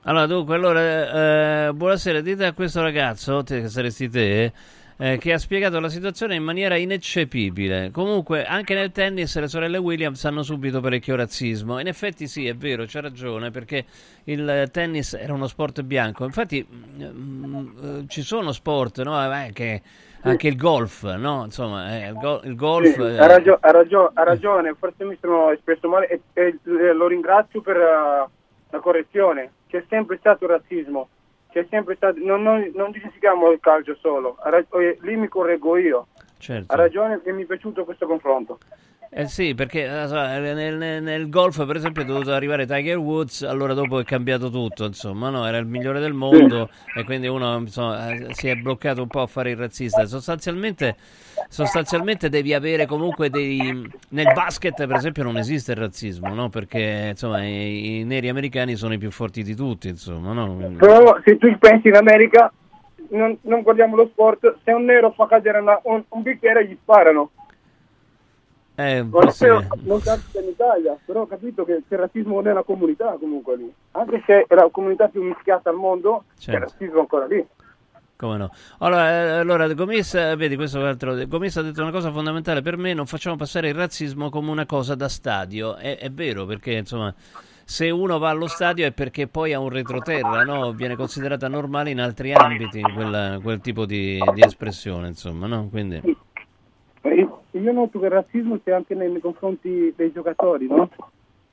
Allora, dunque, allora, eh, buonasera, dite a questo ragazzo, te, che saresti te, eh, che ha spiegato la situazione in maniera ineccepibile. Comunque, anche nel tennis le sorelle Williams hanno subito parecchio razzismo. In effetti sì, è vero, c'ha ragione, perché il tennis era uno sport bianco. Infatti, mm, eh, ci sono sport, no? Eh, Anche, anche il golf, no? Insomma, eh, il, go- il golf... Sì, eh, ha, ragio- ha ragio- ha ragione, forse mi sono espresso male e, e, eh, lo ringrazio per eh, la correzione. C'è sempre stato razzismo, c'è sempre stato, non, non, non il calcio solo, eh, lì mi correggo io. Certo. Ha ragione e mi è piaciuto questo confronto. Eh sì, perché eh, so, nel, nel- nel golf, per esempio, è dovuto arrivare Tiger Woods, allora dopo è cambiato tutto, insomma, no? Era il migliore del mondo e quindi uno insomma, eh, si è bloccato un po' a fare il razzista. Sostanzialmente, sostanzialmente devi avere comunque dei... Nel basket, per esempio, non esiste il razzismo, no? Perché, insomma, i, i neri americani sono i più forti di tutti, insomma, no? Però se tu pensi in America, non, non guardiamo lo sport, se un nero fa cadere una- un, un bicchiere gli sparano. Eh, Non, sì. non capita in Italia, però ho capito che c'è razzismo nella comunità comunque lì. Anche se è la comunità più mischiata al mondo, c'è Certo. razzismo ancora lì. Come no? Allora, eh, allora Gomis, eh, vedi, questo altro. Gomis ha detto una cosa fondamentale per me: non facciamo passare il razzismo come una cosa da stadio. È, è vero, perché insomma, se uno va allo stadio è perché poi ha un retroterra, no? Viene considerata normale in altri ambiti quel, quel tipo di, di, espressione, insomma, no? Quindi... Io noto che il razzismo c'è anche nei, nei confronti dei giocatori, no?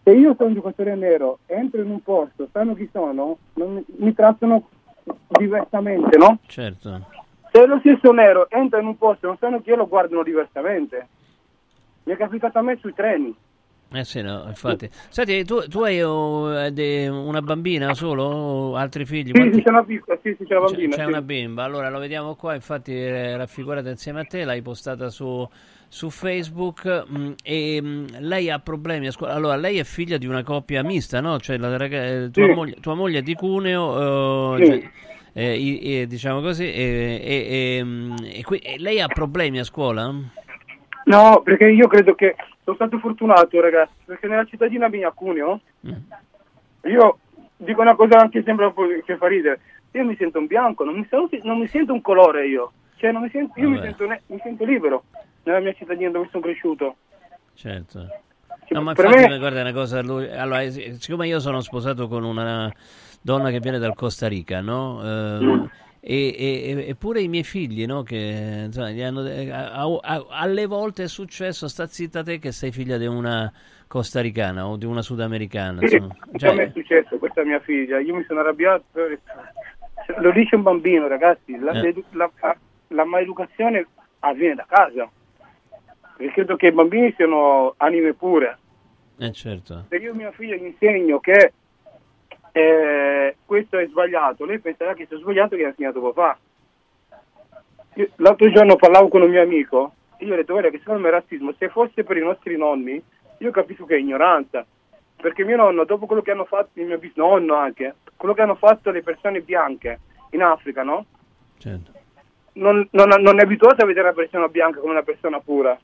Se io sono un giocatore nero, entro in un posto, sanno chi sono, non, mi trattano diversamente, no? Certo. Se lo stesso nero entra in un posto e non sanno chi è, lo guardano diversamente. Mi è capitato a me sui treni. Eh sì, no, infatti. Senti, tu, tu hai uh, de, una bambina solo o altri figli? Sì, Quanti... sì, c'è una piccola, sì, sì, c'è una bambina. C'è, sì. una bimba, allora lo vediamo qua, infatti è raffigurata insieme a te, l'hai postata su, su Facebook mh, mm, e mh, mm, lei ha problemi a scuola. Allora, lei è figlia di una coppia mista, no? Cioè, la, la, tua, Sì. moglie, tua moglie è di Cuneo, uh, Sì. cioè, eh, i- diciamo così, e, e- e, mh, e qui- e lei ha problemi a scuola? No, perché io credo che sono stato fortunato, ragazzi, perché nella cittadina mia, Cuneo, io dico una cosa anche sembra un po' che fa ridere. Io mi sento un bianco, non mi, sento- non mi sento un colore io. Cioè, non mi sento, io mi sento, ne- mi sento libero nella mia cittadina dove sono cresciuto. Certo. No, ma infatti, me- guarda una cosa, lui- allora, siccome io sono sposato con una donna che viene dal Costa Rica, no? Eh, Mm. E, eppure i miei figli, no? Che insomma, gli hanno- eh, a- a- alle volte è successo, sta zitta te che sei figlia di una costaricana o di una sudamericana. Sì, Cioè, a me è successo, questa è mia figlia, io mi sono arrabbiato, lo dice un bambino ragazzi, la, Eh. la- la maleducazione avviene da casa, perché credo che i bambini siano anime pure. eh, certo. Se io a mia figlia gli insegno che eh, questo è sbagliato, lei penserà che sia sbagliato che ha insegnato papà. Io- L'altro giorno parlavo con un mio amico, io ho detto guarda che secondo me il razzismo, se fosse per i nostri nonni, io capisco che è ignoranza, perché mio nonno, dopo quello che hanno fatto, il mio bisnonno anche, quello che hanno fatto le persone bianche in Africa, no? Certo. Non, non, non è abituato a vedere la persona bianca come una persona pura.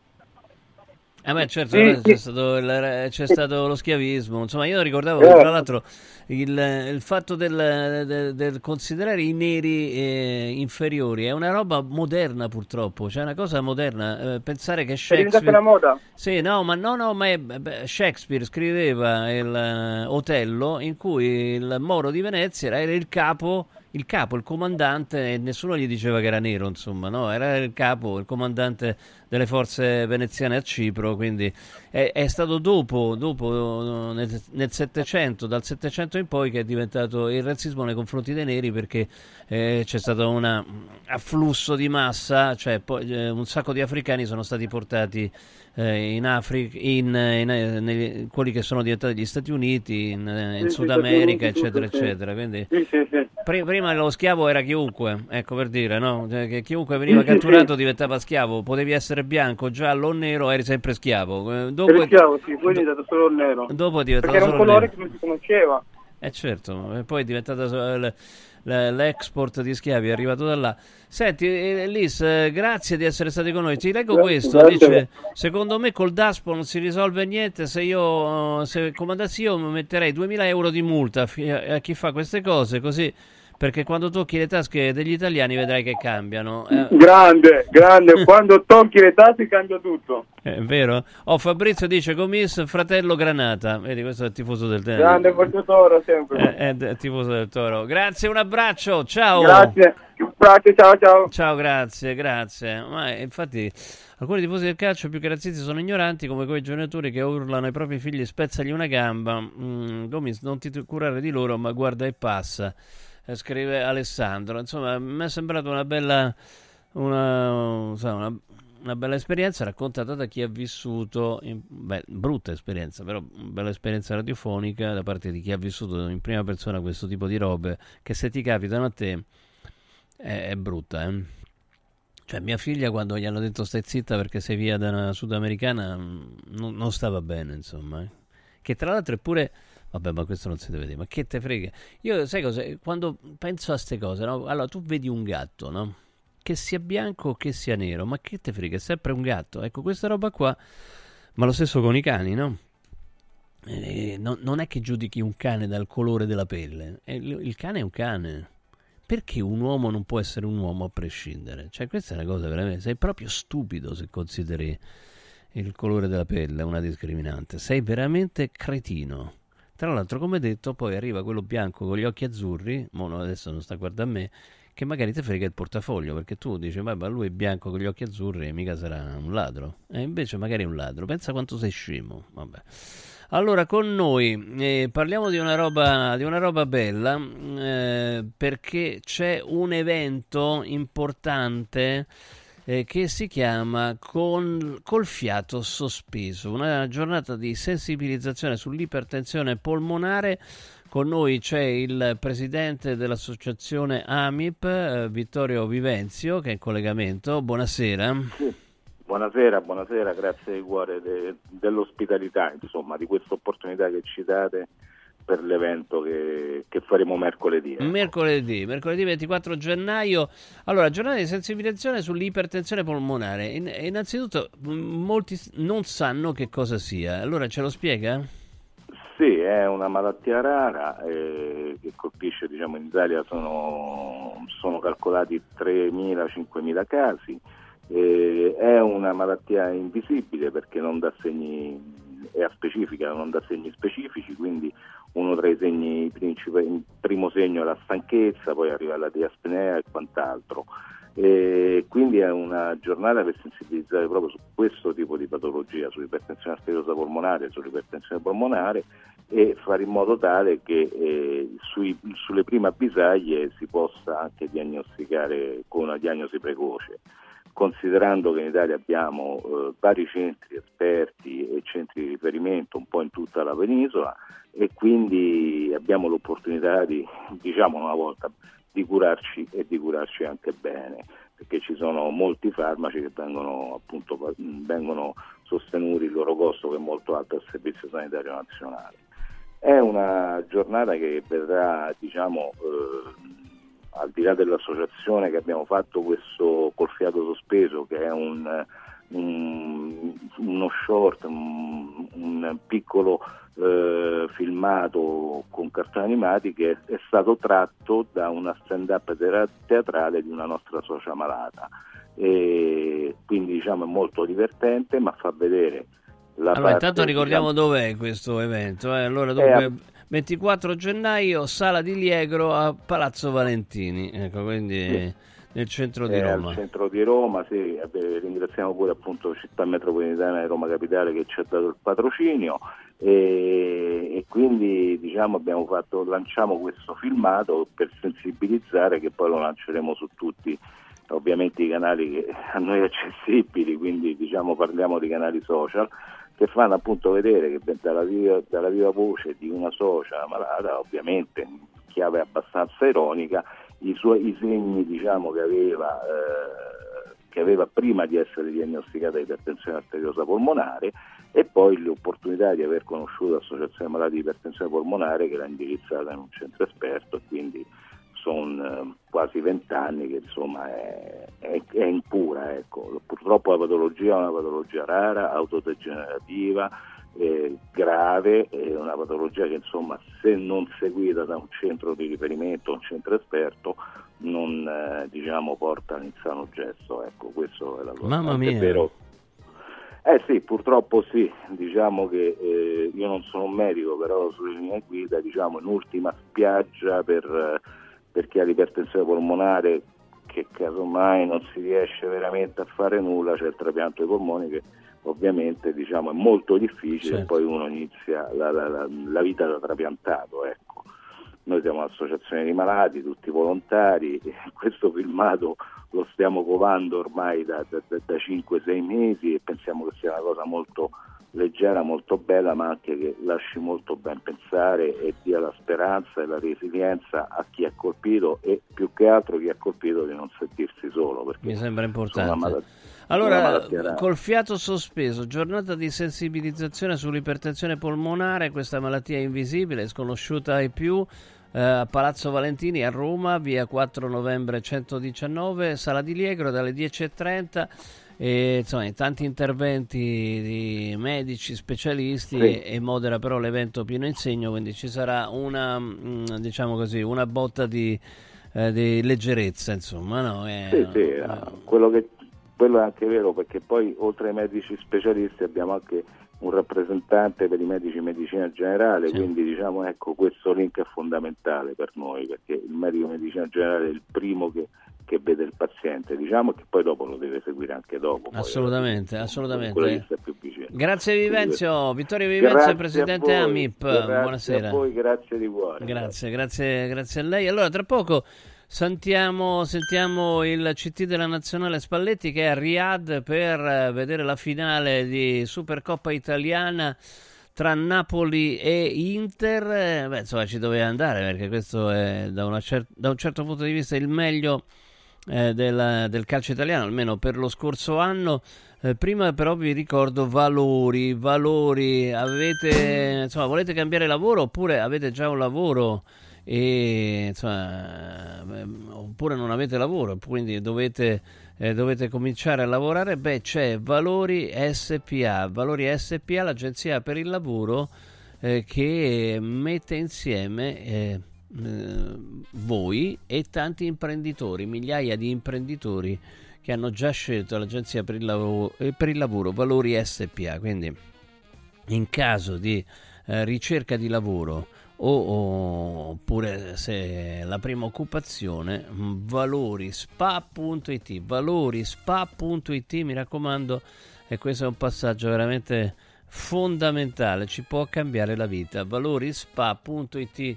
Eh beh, certo, Sì, sì. c'è, stato il- c'è stato lo schiavismo. Insomma, io ricordavo Eh. tra l'altro il, il fatto del, del- del considerare i neri eh, inferiori è una roba moderna, purtroppo. Cioè, è una cosa moderna. Eh, pensare che È Shakespeare. una moda. Sì, no, ma no, no, ma è- beh, Shakespeare scriveva il eh, Otello in cui il Moro di Venezia era il capo, il capo, il comandante, nessuno gli diceva che era nero, insomma, no? Era il capo, il comandante delle forze veneziane a Cipro, quindi è, è stato dopo, dopo nel, nel 700, dal 700 in poi che è diventato il razzismo nei confronti dei neri perché eh, c'è stato un afflusso di massa, cioè poi, eh, un sacco di africani sono stati portati eh, in Africa, in, in, eh, negli- quelli che sono diventati gli Stati Uniti, in, eh, in Sì, Sud sì, America, Uniti, eccetera, sì. eccetera. Quindi, Sì, sì, sì. pri- prima lo schiavo era chiunque, ecco per dire, no? Cioè, che chiunque veniva Sì, sì, catturato sì. diventava schiavo, potevi essere bianco, giallo o nero, eri sempre schiavo. Eh, Dopo, Era schiavo, sì, poi è diventato solo nero. dopo è diventato Perché era un solo colore nero. che non si conosceva. Eh certo, e poi è l- l- l'export di schiavi, è arrivato da là. Senti, eh, Lis, eh, grazie di essere stati con noi. Ti leggo Grazie, questo, grazie. dice, secondo me col DASPO non si risolve niente, se io, se comandassi io metterei 2000 euro di multa a chi fa queste cose, così, perché quando tocchi le tasche degli italiani vedrai che cambiano. Eh, Grande, grande, <laughs> quando tocchi le tasse cambia tutto. è vero? Oh, Fabrizio dice, commiss fratello Granata, vedi questo è il tifoso del Toro. Grande Forza Toro sempre. Eh, è il tifoso del Toro. Grazie, un abbraccio, ciao. Grazie, grazie, ciao ciao. Ciao, grazie, grazie. Ma eh, infatti alcuni tifosi del calcio più che razzisti sono ignoranti come quei giocatori che urlano ai propri figli spezzagli una gamba. Mm, Gomis, non ti curare di loro, ma guarda e passa. Eh, scrive Alessandro. Insomma, mi è sembrata una bella una, una, una bella esperienza raccontata da chi ha vissuto, in, beh, brutta esperienza, però bella esperienza radiofonica da parte di chi ha vissuto in prima persona questo tipo di robe che se ti capitano a te è, è brutta, eh. Cioè, mia figlia quando gli hanno detto stai zitta perché sei via da una sudamericana mm, non, non stava bene, insomma. eh. Che tra l'altro è pure... Vabbè, ma questo non si deve dire, ma che te frega? Io, sai cosa? Quando penso a queste cose, no? Allora, tu vedi un gatto, no? Che sia bianco o che sia nero, ma che te frega? È sempre un gatto. Ecco, questa roba qua... Ma lo stesso con i cani, no? Eh, non, non è che giudichi un cane dal colore della pelle. Eh, il cane è un cane. perché un uomo non può essere un uomo a prescindere? Cioè, questa è una cosa veramente. Sei proprio stupido se consideri il colore della pelle una discriminante. Sei veramente cretino. Tra l'altro, come detto, poi arriva quello bianco con gli occhi azzurri, Mono adesso non sta guardando a me, che magari ti frega il portafoglio, perché tu dici, ma lui è bianco con gli occhi azzurri e mica sarà un ladro. E invece magari è un ladro. Pensa quanto sei scemo. Vabbè. Allora, con noi eh, parliamo di una roba, di una roba bella, eh, perché c'è un evento importante eh, che si chiama con, Col fiato sospeso, una giornata di sensibilizzazione sull'ipertensione polmonare. Con noi c'è il presidente dell'associazione AMIP, eh, Vittorio Vivenzio, che è in collegamento. Buonasera. Sì. Buonasera, buonasera, grazie di cuore de, dell'ospitalità, insomma, di questa opportunità che ci date per l'evento che, che faremo mercoledì. Ecco. Mercoledì, mercoledì 24 gennaio. Allora, giornata di sensibilizzazione sull'ipertensione polmonare. In, innanzitutto, molti non sanno che cosa sia. Allora, ce lo spiega? Sì, è una malattia rara eh, che colpisce, diciamo, in Italia sono, sono calcolati 3.000-5.000 casi. Eh, è una malattia invisibile perché non dà segni, è specifica, non dà segni specifici, quindi uno tra i segni principali, il primo segno è la stanchezza, poi arriva la diaspnea e quant'altro. E quindi è una giornata per sensibilizzare proprio su questo tipo di patologia, sull'ipertensione arteriosa polmonare, sull'ipertensione polmonare e fare in modo tale che eh, sui, sulle prime avvisaglie si possa anche diagnosticare con una diagnosi precoce considerando che in Italia abbiamo eh, vari centri esperti e centri di riferimento un po' in tutta la penisola e quindi abbiamo l'opportunità di, diciamo una volta, di curarci e di curarci anche bene, perché ci sono molti farmaci che vengono, appunto, vengono sostenuti il loro costo che è molto alto al Servizio Sanitario Nazionale. È una giornata che verrà diciamo, eh, al di là dell'associazione che abbiamo fatto questo col fiato sospeso che è un, un, uno short, un, un piccolo eh, filmato con cartoni animati che è, è, stato tratto da una stand-up teatrale di una nostra socia malata. E quindi diciamo è molto divertente ma fa vedere la allora, intanto ricordiamo dov'è questo evento. Eh? Allora, dunque, 24 gennaio, Sala di Liegro a Palazzo Valentini, ecco, quindi sì. nel centro di Roma. Nel centro di Roma, sì, ringraziamo pure appunto Città Metropolitana di Roma Capitale che ci ha dato il patrocinio e, e quindi diciamo abbiamo fatto, lanciamo questo filmato per sensibilizzare che poi lo lanceremo su tutti ovviamente i canali che a noi accessibili, quindi diciamo parliamo di canali social che fanno appunto vedere che dalla viva, dalla viva voce di una socia malata, ovviamente in chiave abbastanza ironica, i, suoi, segni diciamo, che, aveva, eh, che aveva prima di essere diagnosticata di ipertensione arteriosa polmonare e poi l'opportunità di aver conosciuto l'associazione malati di ipertensione polmonare che l'ha indirizzata in un centro esperto e quindi sono eh, quasi vent'anni che insomma è, è, è impura. Ecco. Purtroppo la patologia è una patologia rara, autodegenerativa, eh, grave, è una patologia che insomma se non seguita da un centro di riferimento, un centro esperto, non eh, diciamo, porta all'insano gesto. Ecco, questo è la cosa. Mamma mia. Eh sì, purtroppo sì, diciamo che eh, io non sono un medico, però sulle linee guida, diciamo in ultima spiaggia per eh, per chi ha l'ipertensione polmonare che casomai non si riesce veramente a fare nulla, c'è il trapianto ai polmoni che ovviamente diciamo, è molto difficile certo. e poi uno inizia la, la, la, la vita da trapiantato. Ecco. Noi siamo un'associazione di malati, tutti volontari, <laughs> e questo filmato lo stiamo covando ormai da, da, da 5-6 mesi e pensiamo che sia una cosa molto leggera, molto bella, ma anche che lasci molto ben pensare e dia la speranza e la resilienza a chi è colpito e più che altro chi è colpito di non sentirsi solo. Mi sembra importante. Malat- allora, col fiato sospeso, giornata di sensibilizzazione sull'ipertensione polmonare, questa malattia invisibile, sconosciuta ai più, eh, a Palazzo Valentini a Roma, via 4 novembre 119, Sala di Liegro dalle 10.30 e, insomma, tanti interventi di medici specialisti sì. e, modera però l'evento pieno insegno, quindi ci sarà una, mm, diciamo così, una botta di eh, di leggerezza, insomma. No? È, sì, sì, eh, quello, che, quello è anche vero perché poi oltre ai medici specialisti abbiamo anche un rappresentante per i medici in medicina generale, sì. quindi diciamo ecco questo link è fondamentale per noi perché il medico in medicina generale è il primo che, che vede il paziente, diciamo che poi dopo lo deve seguire anche dopo. Assolutamente, poi, assolutamente. Grazie Vivenzio, Vittorio Vivenzio, presidente voi, AMIP, grazie buonasera. a voi, grazie di cuore. Grazie, grazie, grazie a lei. Allora, tra poco Sentiamo, sentiamo, il CT della Nazionale Spalletti che è a Riyadh per eh, vedere la finale di Supercoppa italiana tra Napoli e Inter. Beh, insomma, ci doveva andare perché questo è da, cer- da un certo punto di vista il meglio eh, del, del, calcio italiano, almeno per lo scorso anno. Eh, prima però vi ricordo valori, valori, avete, insomma, volete cambiare lavoro oppure avete già un lavoro? e insomma, oppure non avete lavoro, quindi dovete, eh, dovete cominciare a lavorare, beh c'è Valori SPA, Valori SPA, l'agenzia per il lavoro eh, che mette insieme eh, eh, voi e tanti imprenditori, migliaia di imprenditori che hanno già scelto l'agenzia per il lavoro, eh, per il lavoro Valori SPA, quindi in caso di eh, ricerca di lavoro o, oppure se la prima occupazione valorispa.it valorispa.it mi raccomando e questo è un passaggio veramente fondamentale ci può cambiare la vita. Valorispa.it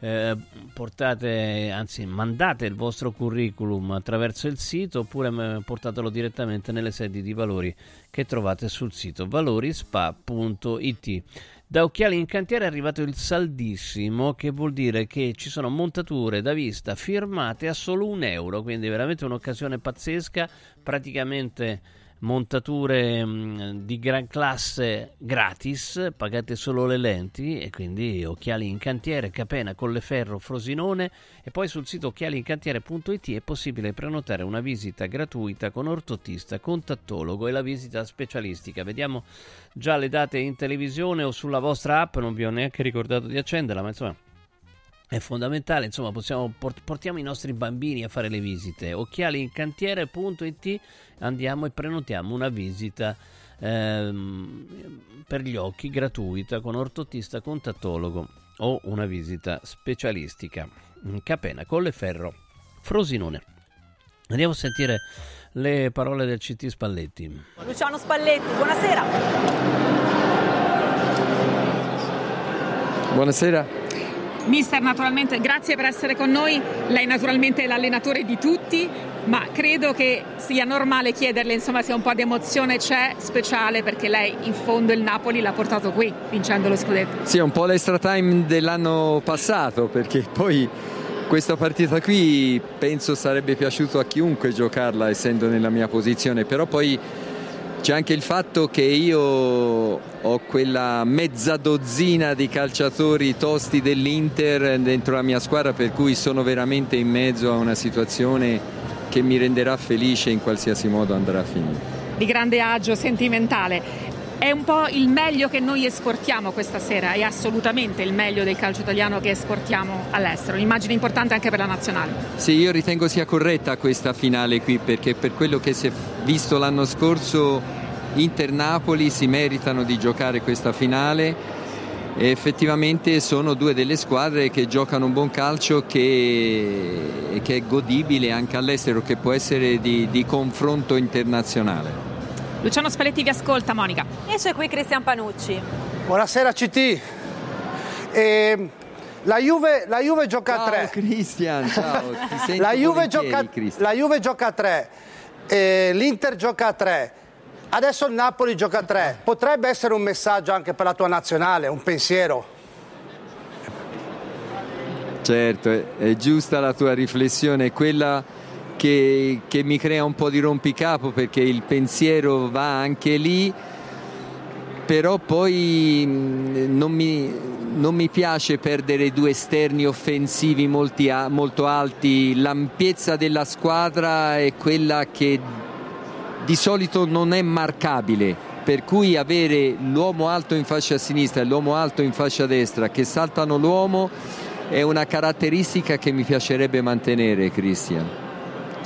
eh, portate, anzi mandate il vostro curriculum attraverso il sito oppure portatelo direttamente nelle sedi di valori che trovate sul sito valorispa.it da Occhiali in Cantiere è arrivato il saldissimo, che vuol dire che ci sono montature da vista firmate a solo un euro, quindi veramente un'occasione pazzesca, praticamente montature mm, di gran classe gratis, pagate solo le lenti e quindi occhiali in cantiere, Capena, Colleferro, Frosinone e poi sul sito occhialincantiere.it è possibile prenotare una visita gratuita con ortotista, contattologo e la visita specialistica. Vediamo già le date in televisione o sulla vostra app, non vi ho neanche ricordato di accenderla, ma insomma è fondamentale, insomma, possiamo, portiamo i nostri bambini a fare le visite. Occhialiincantiere.it andiamo e prenotiamo una visita ehm, per gli occhi gratuita con ortotista contattologo o una visita specialistica. Capena, Colleferro, Frosinone. Andiamo a sentire le parole del CT Spalletti. Luciano Spalletti, buonasera. Buonasera. Mister, naturalmente grazie per essere con noi. Lei naturalmente è l'allenatore di tutti, ma credo che sia normale chiederle insomma se un po' di emozione c'è speciale perché lei in fondo il Napoli l'ha portato qui vincendo lo scudetto. Sì, è un po' l'extra time dell'anno passato perché poi questa partita qui penso sarebbe piaciuto a chiunque giocarla essendo nella mia posizione, però poi c'è anche il fatto che io ho quella mezza dozzina di calciatori tosti dell'Inter dentro la mia squadra per cui sono veramente in mezzo a una situazione che mi renderà felice in qualsiasi modo andrà a finire. Di grande agio sentimentale. È un po' il meglio che noi esportiamo questa sera, è assolutamente il meglio del calcio italiano che esportiamo all'estero, un'immagine importante anche per la nazionale. Sì, io ritengo sia corretta questa finale qui perché per quello che si è visto l'anno scorso Inter-Napoli si meritano di giocare questa finale e effettivamente sono due delle squadre che giocano un buon calcio che, che è godibile anche all'estero, che può essere di, di confronto internazionale. Luciano Spalletti vi ascolta, Monica. E c'è qui Cristian Panucci. Buonasera CT. Eh, la, Juve, la, Juve, gioca ciao, a tre. Cristian, ciao. <laughs> la, Juve gioca, la Juve gioca a tre. Eh, L'Inter gioca a tre. Adesso il Napoli gioca a tre. Potrebbe essere un messaggio anche per la tua nazionale, un pensiero. Certo, è, è giusta la tua riflessione, quella che, che mi crea un po' di rompicapo perché il pensiero va anche lì, però poi mm, non mi, non mi piace perdere due esterni offensivi molti, molto alti, l'ampiezza della squadra è quella che di solito non è marcabile, per cui avere l'uomo alto in fascia sinistra e l'uomo alto in fascia destra che saltano l'uomo è una caratteristica che mi piacerebbe mantenere, Cristian.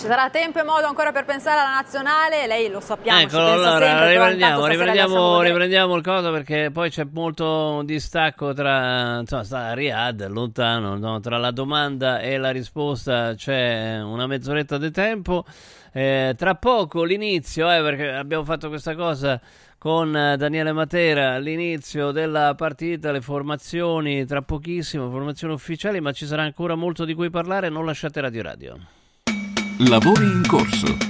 Ci sarà tempo e modo ancora per pensare alla nazionale, lei lo sappiamo. Eccolo, allora riprendiamo, riprendiamo, riprendiamo, il coso perché poi c'è molto distacco tra insomma, sta Riyadh, lontano, no? tra la domanda e la risposta c'è una mezz'oretta di tempo. Eh, tra poco l'inizio, eh, perché abbiamo fatto questa cosa con Daniele Matera l'inizio della partita, le formazioni tra pochissimo, formazioni ufficiali, ma ci sarà ancora molto di cui parlare, non lasciate Radio Radio. Lavori in corso.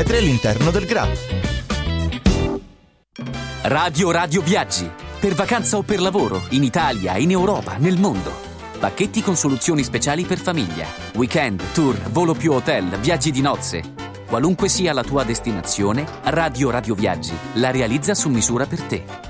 all'interno del GRA. Radio Radio Viaggi. Per vacanza o per lavoro, in Italia, in Europa, nel mondo. Pacchetti con soluzioni speciali per famiglia. Weekend, tour, volo più hotel, viaggi di nozze. Qualunque sia la tua destinazione, Radio Radio Viaggi la realizza su misura per te.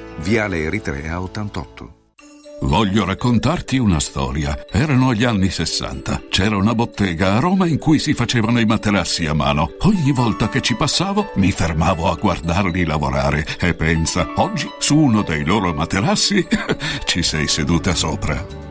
Viale Eritrea 88. Voglio raccontarti una storia. Erano gli anni 60. C'era una bottega a Roma in cui si facevano i materassi a mano. Ogni volta che ci passavo mi fermavo a guardarli lavorare e pensa, oggi su uno dei loro materassi <laughs> ci sei seduta sopra.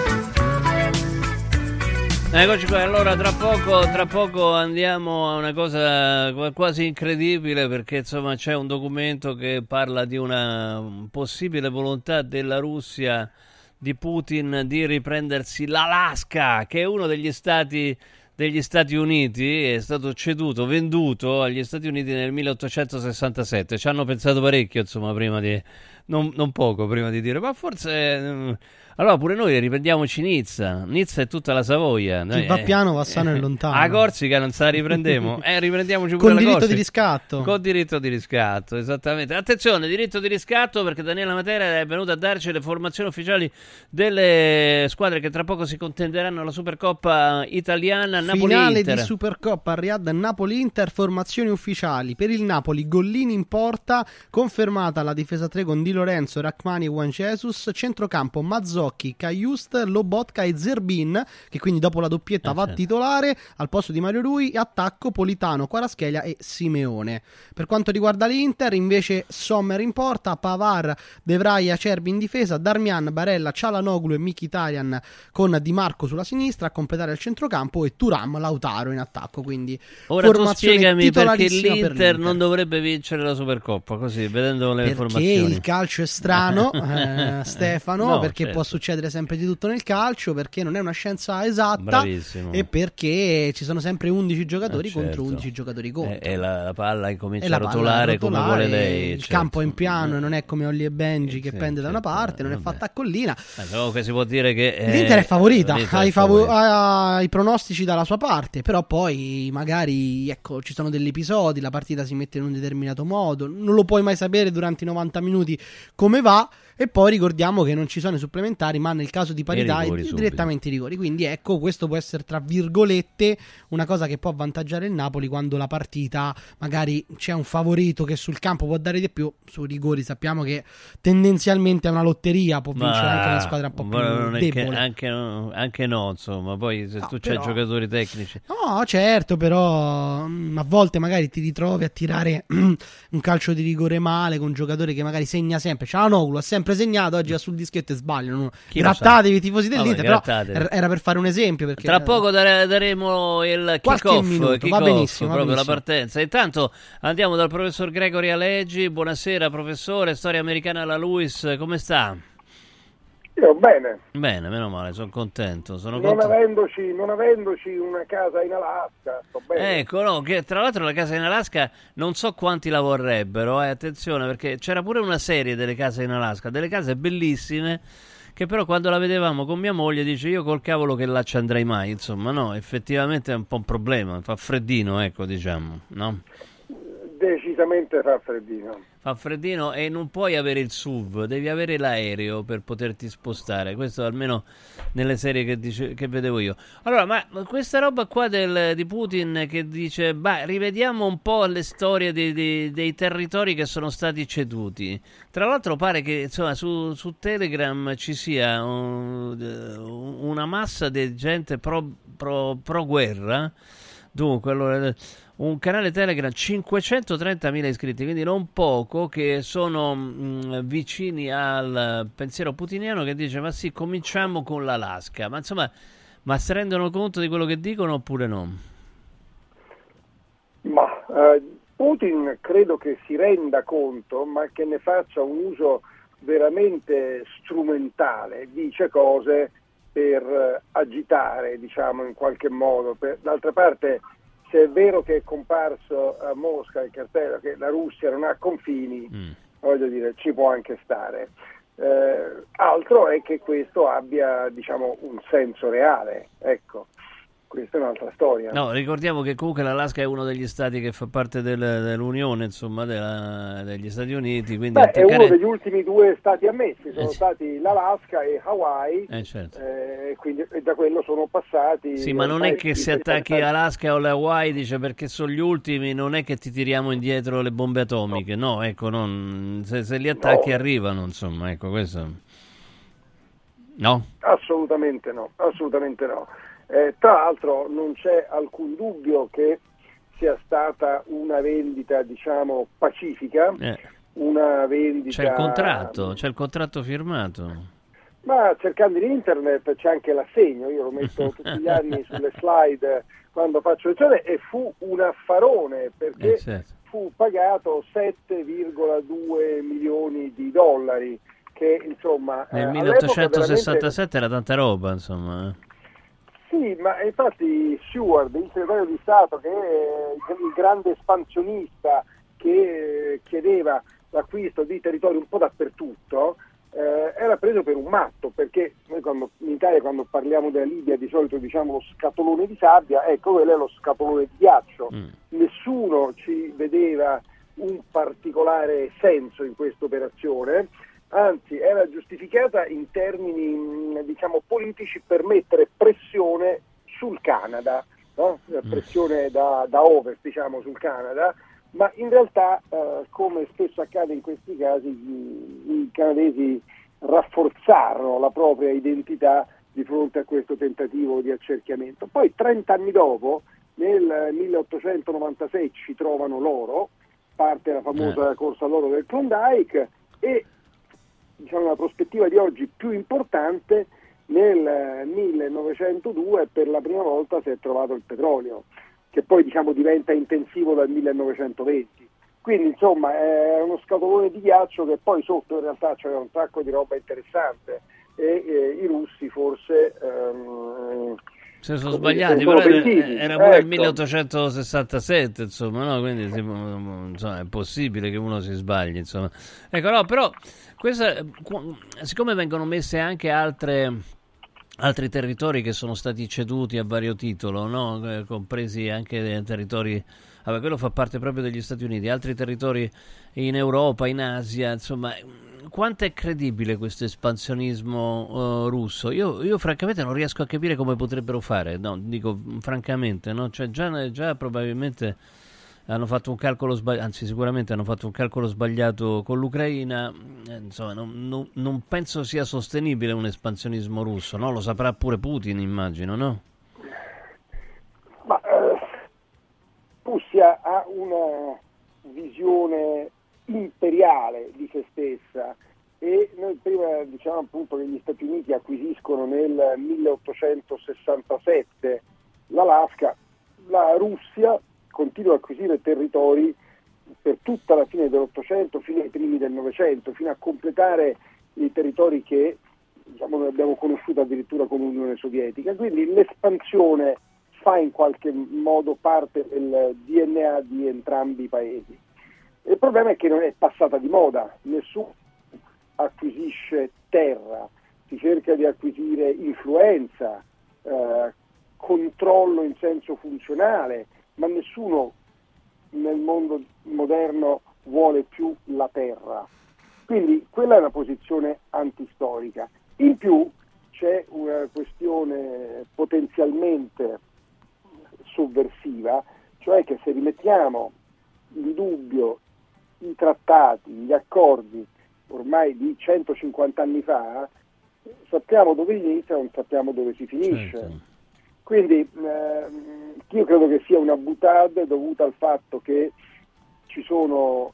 Eccoci qua, allora tra poco, tra poco andiamo a una cosa quasi incredibile perché insomma c'è un documento che parla di una possibile volontà della Russia di Putin di riprendersi l'Alaska, che è uno degli stati degli Stati Uniti, è stato ceduto, venduto agli Stati Uniti nel 1867. Ci hanno pensato parecchio, insomma, prima di non, non poco prima di dire, ma forse allora pure noi riprendiamoci Nizza. Nizza è tutta la Savoia. Chi va piano va sano e lontano. A Corsica non se la riprendiamo. <laughs> eh, riprendiamoci pure Con diritto Corsica. di riscatto. Con diritto di riscatto, esattamente. Attenzione, diritto di riscatto perché Daniela Matera è venuta a darci le formazioni ufficiali delle squadre che tra poco si contenderanno la Supercoppa italiana. Finale Napoli-Inter. di Supercoppa Riyadh Napoli-Inter, formazioni ufficiali. Per il Napoli, Gollini in porta, confermata la difesa 3 con Di Lorenzo, Rachmani e Juan Jesus, centrocampo Mazzocchi, Caiust, Lobotka e Zerbin, che quindi dopo la doppietta va titolare, al posto di Mario Rui, attacco Politano, Quaraschelia e Simeone. Per quanto riguarda l'Inter, invece Sommer in porta, Pavar, De Vrij, Acerbi in difesa, Darmian, Barella, Cialanoglu e Mkhitaryan con Di Marco sulla sinistra a completare il centrocampo e Turam, Lautaro in attacco, quindi Ora tu formazione spiegami perché titolarissima per l'Inter non dovrebbe vincere la Supercoppa, così vedendo le perché formazioni. il calcio è strano, <laughs> eh, Stefano, No, perché certo. può succedere sempre di tutto nel calcio, perché non è una scienza esatta Bravissimo. e perché ci sono sempre 11 giocatori Eh, contro certo. 11 giocatori contro. E, e la, la palla incomincia la a rotolare, rotolare, come vuole lei. Il certo. campo è in piano e non è come Olli e Benji che sì, pende da una parte, non è fatta a collina. Eh, comunque si può dire che eh, L'Inter è favorita, l'Inter ha è favorita. ha i pronostici dalla sua parte, però poi magari ecco, ci sono degli episodi, la partita si mette in un determinato modo, non lo puoi mai sapere durante i 90 minuti come va. E poi ricordiamo che non ci sono i supplementari, ma nel caso di parità rigori è direttamente i rigori. Quindi ecco, questo può essere tra virgolette una cosa che può avvantaggiare il Napoli quando la partita magari c'è un favorito che sul campo può dare di più. Sui rigori sappiamo che tendenzialmente è una lotteria, può vincere Ma- anche una squadra un po' più debole. anche, no- anche no, insomma, poi se tu c'hai però- giocatori tecnici. No, certo, però mm, a volte magari ti ritrovi a tirare <clears throat> un calcio di rigore male con un giocatore che magari segna sempre. Cialanoglu ha sempre segnato, oggi va sul dischetto e sbagliano. Grattatevi i tifosi Vabbè, dell'Inter, però grattatevi. er- era per fare un esempio. Perché Tra poco dare- daremo il kick-off, minuto, va benissimo, va proprio la partenza. Intanto andiamo dal professor Gregory Aleggi. Buonasera professore, storia americana alla Luis, come sta? Io bene, Bene, meno male, sono contento. Sono non contento. avendoci, non avendoci una casa in Alaska, sto bene. Ecco, no, che tra l'altro la casa in Alaska non so quanti la vorrebbero, eh, attenzione, perché c'era pure una serie delle case in Alaska, delle case bellissime, che però quando la vedevamo con mia moglie dice io col cavolo che là ci andrei mai, insomma, no, effettivamente è un po' un problema, fa freddino, ecco, diciamo, no? Decisamente fa freddino. Fa freddino e non puoi avere il SUV, devi avere l'aereo per poterti spostare. Questo almeno nelle serie che, dice- che vedevo io. Allora, ma questa roba qua del- di Putin che dice, beh, rivediamo un po' le storie dei, dei- dei territori che sono stati ceduti. Tra l'altro pare che insomma, su, su Telegram ci sia un- una massa di gente pro, pro- pro guerra. Dunque, allora, un canale Telegram 530.000 iscritti, quindi non poco, che sono mh, vicini al pensiero putiniano che dice ma sì, cominciamo con l'Alaska. Ma insomma, ma si rendono conto di quello che dicono oppure no? Ma eh, Putin credo che si renda conto, ma che ne faccia un uso veramente strumentale, dice cose per eh, agitare, diciamo, in qualche modo. Per- d'altra parte se è vero che è comparso a Mosca il cartello che la Russia non ha confini, Mm. voglio dire, ci può anche stare. Eh, altro è che questo abbia diciamo, un senso reale, ecco, questa è un'altra storia. No, ricordiamo che comunque l'Alaska è uno degli stati che fa parte del- dell'Unione, insomma, della- degli Stati Uniti, quindi Beh, è uno attaccare... degli ultimi due stati ammessi, sono Eh, stati l'Alaska e Hawaii, Eh, certo. eh, quindi e da quello sono passati. Sì, ma non è che se attacchi 30 anni. Alaska o le Hawaii, dice perché sono gli ultimi, non è che ti tiriamo indietro le bombe atomiche. No, ecco, non- se, se li attacchi No. arrivano, insomma, ecco, questo... No? Assolutamente no, assolutamente no. Eh, tra l'altro non c'è alcun dubbio che sia stata una vendita, diciamo, pacifica, Eh, una vendita... c'è il contratto, c'è il contratto firmato. Ma cercando in internet c'è anche l'assegno, io lo metto <laughs> tutti gli anni sulle slide quando faccio lezione e fu un affarone perché Eh, certo. fu pagato 7,2 milioni di dollari che insomma eh, Nel all'epoca 1867 era tanta roba, insomma. eh. Sì, ma infatti Seward, il segretario di Stato, che è il grande espansionista che eh, chiedeva l'acquisto di territori un po' dappertutto, eh, era preso per un matto, perché noi quando, in Italia quando parliamo della Libia di solito diciamo lo scatolone di sabbia, ecco quello è lo scatolone di ghiaccio. Nessuno ci vedeva un particolare senso in questa operazione, anzi era giustificata in termini mh, diciamo, politici per mettere pressione sul Canada, no? Eh, pressione da, da ovest diciamo, sul Canada, ma in realtà eh, come spesso accade in questi casi i, i canadesi rafforzarono la propria identità di fronte a questo tentativo di accerchiamento. Poi 30 anni dopo, nel 1896, ci trovano loro, parte la famosa corsa all'oro del Klondike e diciamo, la prospettiva di oggi più importante, nel eh, 1902 per la prima volta si è trovato il petrolio, che poi diciamo, diventa intensivo dal 1920. Quindi insomma è uno scatolone di ghiaccio che poi sotto in realtà c'era un sacco di roba interessante e eh, i russi forse... ehm, Se sono sbagliati, però era, pentiti. era pure il Ecco. 1867, insomma, no? Quindi insomma, è possibile che uno si sbagli, insomma. Ecco, no, però, questa, qu- siccome vengono messe anche altre, altri territori che sono stati ceduti a vario titolo, no? Eh, compresi anche dei territori, vabbè, quello fa parte proprio degli Stati Uniti, altri territori in Europa, in Asia, insomma, quanto è credibile questo espansionismo eh, russo? Io, io francamente non riesco a capire come potrebbero fare, no, dico francamente, no? Cioè, già, già probabilmente hanno fatto un calcolo sbagliato, anzi sicuramente hanno fatto un calcolo sbagliato con l'Ucraina, eh, insomma non, non- non penso sia sostenibile un espansionismo russo, no? Lo saprà pure Putin immagino, no? Ma eh, Russia ha una visione imperiale di se stessa e noi prima diciamo appunto che gli Stati Uniti acquisiscono nel 1867 l'Alaska, la Russia continua a acquisire territori per tutta la fine dell'Ottocento fino ai primi del Novecento, fino a completare i territori che diciamo, noi abbiamo conosciuto addirittura come Unione Sovietica. Quindi l'espansione fa in qualche modo parte del DNA di entrambi i paesi. Il problema è che non è passata di moda, nessuno acquisisce terra, si cerca di acquisire influenza, eh, controllo in senso funzionale, ma nessuno nel mondo moderno vuole più la terra. Quindi quella è una posizione antistorica. In più c'è una questione potenzialmente sovversiva, cioè che se rimettiamo in dubbio i trattati, gli accordi ormai di 150 anni fa, sappiamo dove inizia, non sappiamo dove si finisce. Quindi ehm, io credo che sia una butade dovuta al fatto che ci sono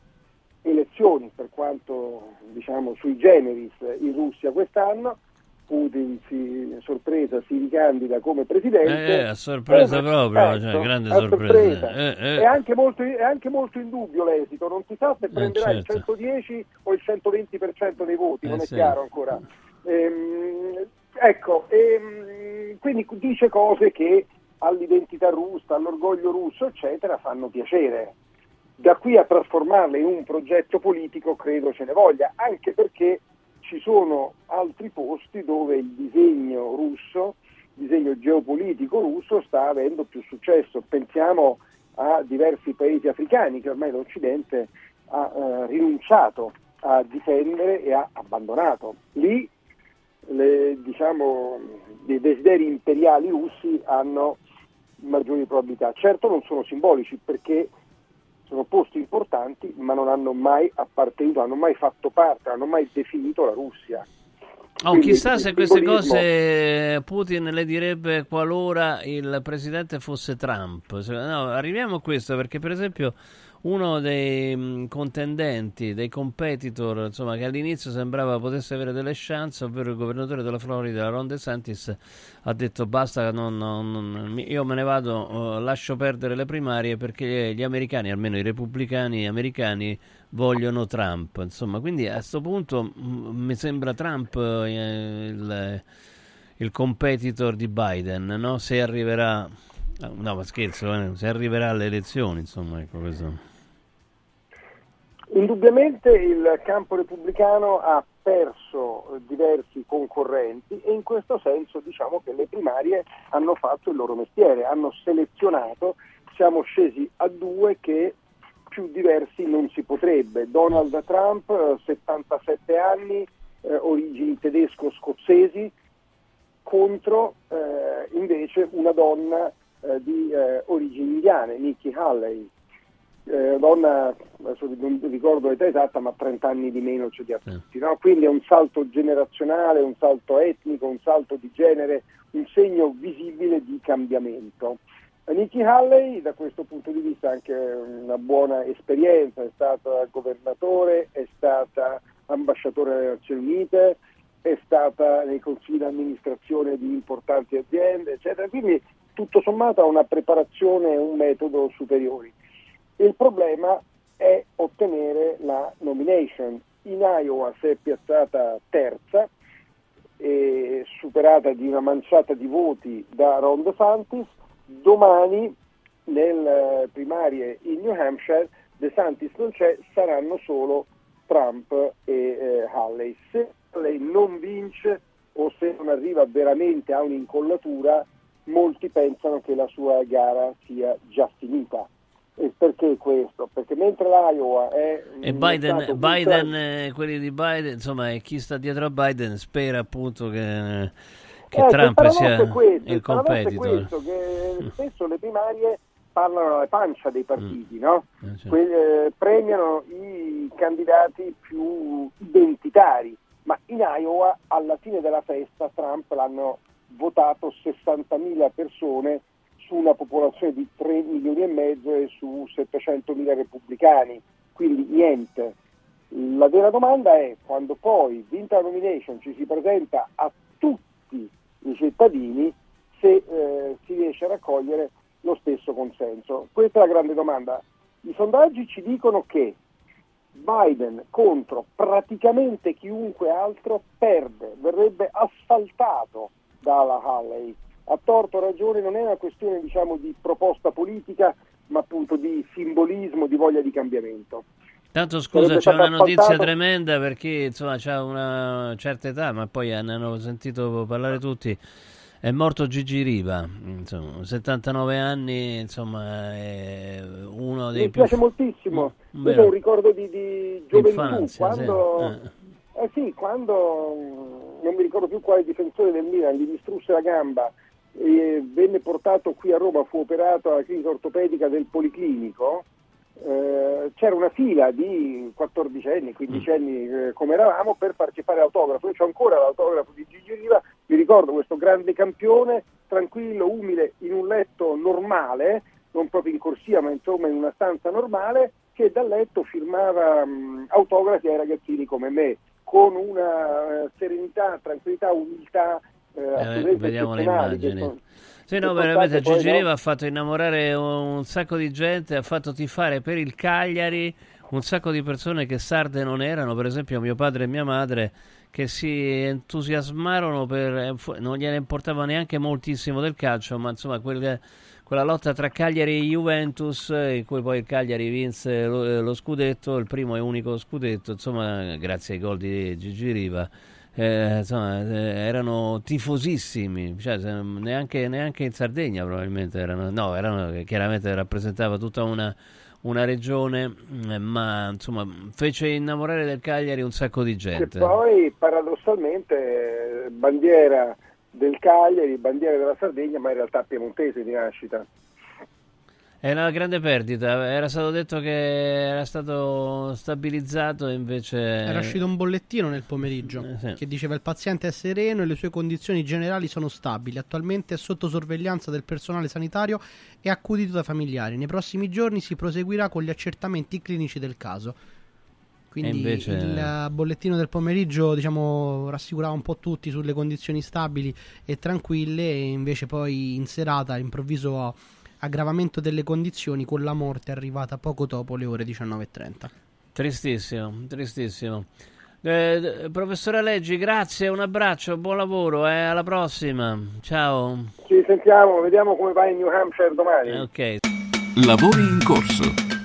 elezioni, per quanto diciamo sui generis in Russia quest'anno, Putin si, sorpresa si ricandida come presidente. Eh, a sorpresa Eh, proprio, ecco, cioè, grande a sorpresa. Eh, eh. È, anche molto, è anche molto in dubbio l'esito, non si sa se prenderà certo. il 110 o il 120% dei voti, Eh, non è sì. chiaro ancora. Ehm, ecco, ehm, quindi dice cose che all'identità russa, all'orgoglio russo, eccetera, fanno piacere. Da qui a trasformarle in un progetto politico credo ce ne voglia, anche perché ci sono altri posti dove il disegno russo, il disegno geopolitico russo sta avendo più successo. Pensiamo a diversi paesi africani che ormai l'Occidente ha eh, rinunciato a difendere e ha abbandonato. Lì le, diciamo, i desideri imperiali russi hanno maggiori probabilità. Certo non sono simbolici perché sono posti importanti ma non hanno mai appartenuto, hanno mai fatto parte, hanno mai definito la Russia. Oh, Quindi, chissà se queste cose Putin le direbbe qualora il presidente fosse Trump. No, arriviamo a questo perché per esempio uno dei mm, contendenti, dei competitor, insomma, che all'inizio sembrava potesse avere delle chance, ovvero il governatore della Florida, Ron DeSantis, ha detto basta, non, non, io me ne vado, uh, lascio perdere le primarie perché gli americani, almeno i repubblicani americani, vogliono Trump. Insomma, quindi a questo punto m- mm, mi sembra Trump eh, il, il competitor di Biden, no? se arriverà No, ma scherzo, eh, se arriverà alle elezioni, insomma, ecco questo. Indubbiamente il campo repubblicano ha perso diversi concorrenti e in questo senso diciamo che le primarie hanno fatto il loro mestiere, hanno selezionato, siamo scesi a due che più diversi non si potrebbe. Donald Trump, 77 anni, eh, origini tedesco-scozzesi, contro eh, invece una donna eh, di eh, origini indiane, Nikki Haley, eh, donna, adesso non ricordo l'età esatta, ma 30 anni di meno c'è di a tutti. No? Quindi è un salto generazionale, un salto etnico, un salto di genere, un segno visibile di cambiamento. Nikki Haley da questo punto di vista ha anche una buona esperienza, è stata governatore, è stata ambasciatore delle Nazioni Unite, è stata nei consigli di amministrazione di importanti aziende, eccetera. Quindi tutto sommato ha una preparazione e un metodo superiori. Il problema è ottenere la nomination. In Iowa si è piazzata terza, superata di una manciata di voti da Ron DeSantis. Domani, nelle primarie in New Hampshire, DeSantis non c'è, saranno solo Trump e eh, Halley. Se Halley non vince o se non arriva veramente a un'incollatura, molti pensano che la sua gara sia già finita. E perché questo? Perché mentre l'Iowa è... E Biden, Biden eh, quelli di Biden, insomma, chi sta dietro a Biden spera appunto che, che eh, Trump sia questo, il competitor. Questo, che spesso le primarie parlano alla pancia dei partiti, mm. no? eh, certo. que- eh, premiano i candidati più identitari, ma in Iowa alla fine della festa Trump l'hanno votato 60.000 persone su una popolazione di 3 milioni e mezzo e su 700.000 repubblicani, quindi niente. La vera domanda è quando poi, vinta la nomination, ci si presenta a tutti i cittadini se eh, si riesce a raccogliere lo stesso consenso. Questa è la grande domanda. I sondaggi ci dicono che Biden contro praticamente chiunque altro perde, verrebbe asfaltato dalla Halley. A torto ragione non è una questione diciamo, di proposta politica, ma appunto di simbolismo, di voglia di cambiamento. Tanto scusa, c'è una notizia asfaltato... tremenda perché insomma c'ha una certa età, ma poi ne hanno sentito parlare tutti. È morto Gigi Riva, insomma, 79 anni, insomma, è uno dei Mi più... Mi piace moltissimo, mm, io ho un ricordo di, di gioventù, Infanzia, quando... Sì. Eh. Eh sì, quando mm, non mi ricordo più quale difensore del Milan gli distrusse la gamba e venne portato qui a Roma, fu operato alla clinica ortopedica del Policlinico, eh, c'era una fila di 14 anni, 15 anni eh, come eravamo per farci fare l'autografo. Io ho ancora l'autografo di Gigi Riva, mi ricordo questo grande campione, tranquillo, umile, in un letto normale, non proprio in corsia, ma insomma in una stanza normale, che dal letto firmava mh, mm, autografi ai ragazzini come me con una eh, serenità, tranquillità, umiltà eh, eh, vediamo le immagini. Sì, no, veramente Gigi Riva no? ha fatto innamorare un sacco di gente, ha fatto tifare per il Cagliari un sacco di persone che sarde non erano, per esempio mio padre e mia madre, che si entusiasmarono per... eh, non gliene importava neanche moltissimo del calcio, ma insomma quel, quella lotta tra Cagliari e Juventus, in cui poi il Cagliari vinse lo, eh, lo scudetto, il primo e unico scudetto, insomma grazie ai gol di Gigi Riva. Eh, insomma, eh, erano tifosissimi, cioè, neanche, neanche, in Sardegna probabilmente erano, no, erano, chiaramente rappresentava tutta una, una regione, mm, ma insomma fece innamorare del Cagliari un sacco di gente. E poi paradossalmente bandiera del Cagliari, bandiera della Sardegna, ma in realtà piemontese di nascita. È una grande perdita, era stato detto che era stato stabilizzato e invece... Era uscito un bollettino nel pomeriggio eh, sì. che diceva il paziente è sereno e le sue condizioni generali sono stabili, attualmente è sotto sorveglianza del personale sanitario e accudito da familiari. Nei prossimi giorni si proseguirà con gli accertamenti clinici del caso. Quindi invece... il bollettino del pomeriggio diciamo, rassicurava un po' tutti sulle condizioni stabili e tranquille e invece poi in serata all'improvviso aggravamento delle condizioni con la morte arrivata poco dopo le ore 19.30. Tristissimo, tristissimo. Eh, professore Leggi, grazie, un abbraccio, buon lavoro, eh, alla prossima. Ciao. Ci sentiamo, vediamo come va in New Hampshire domani. Ok. Lavori in corso.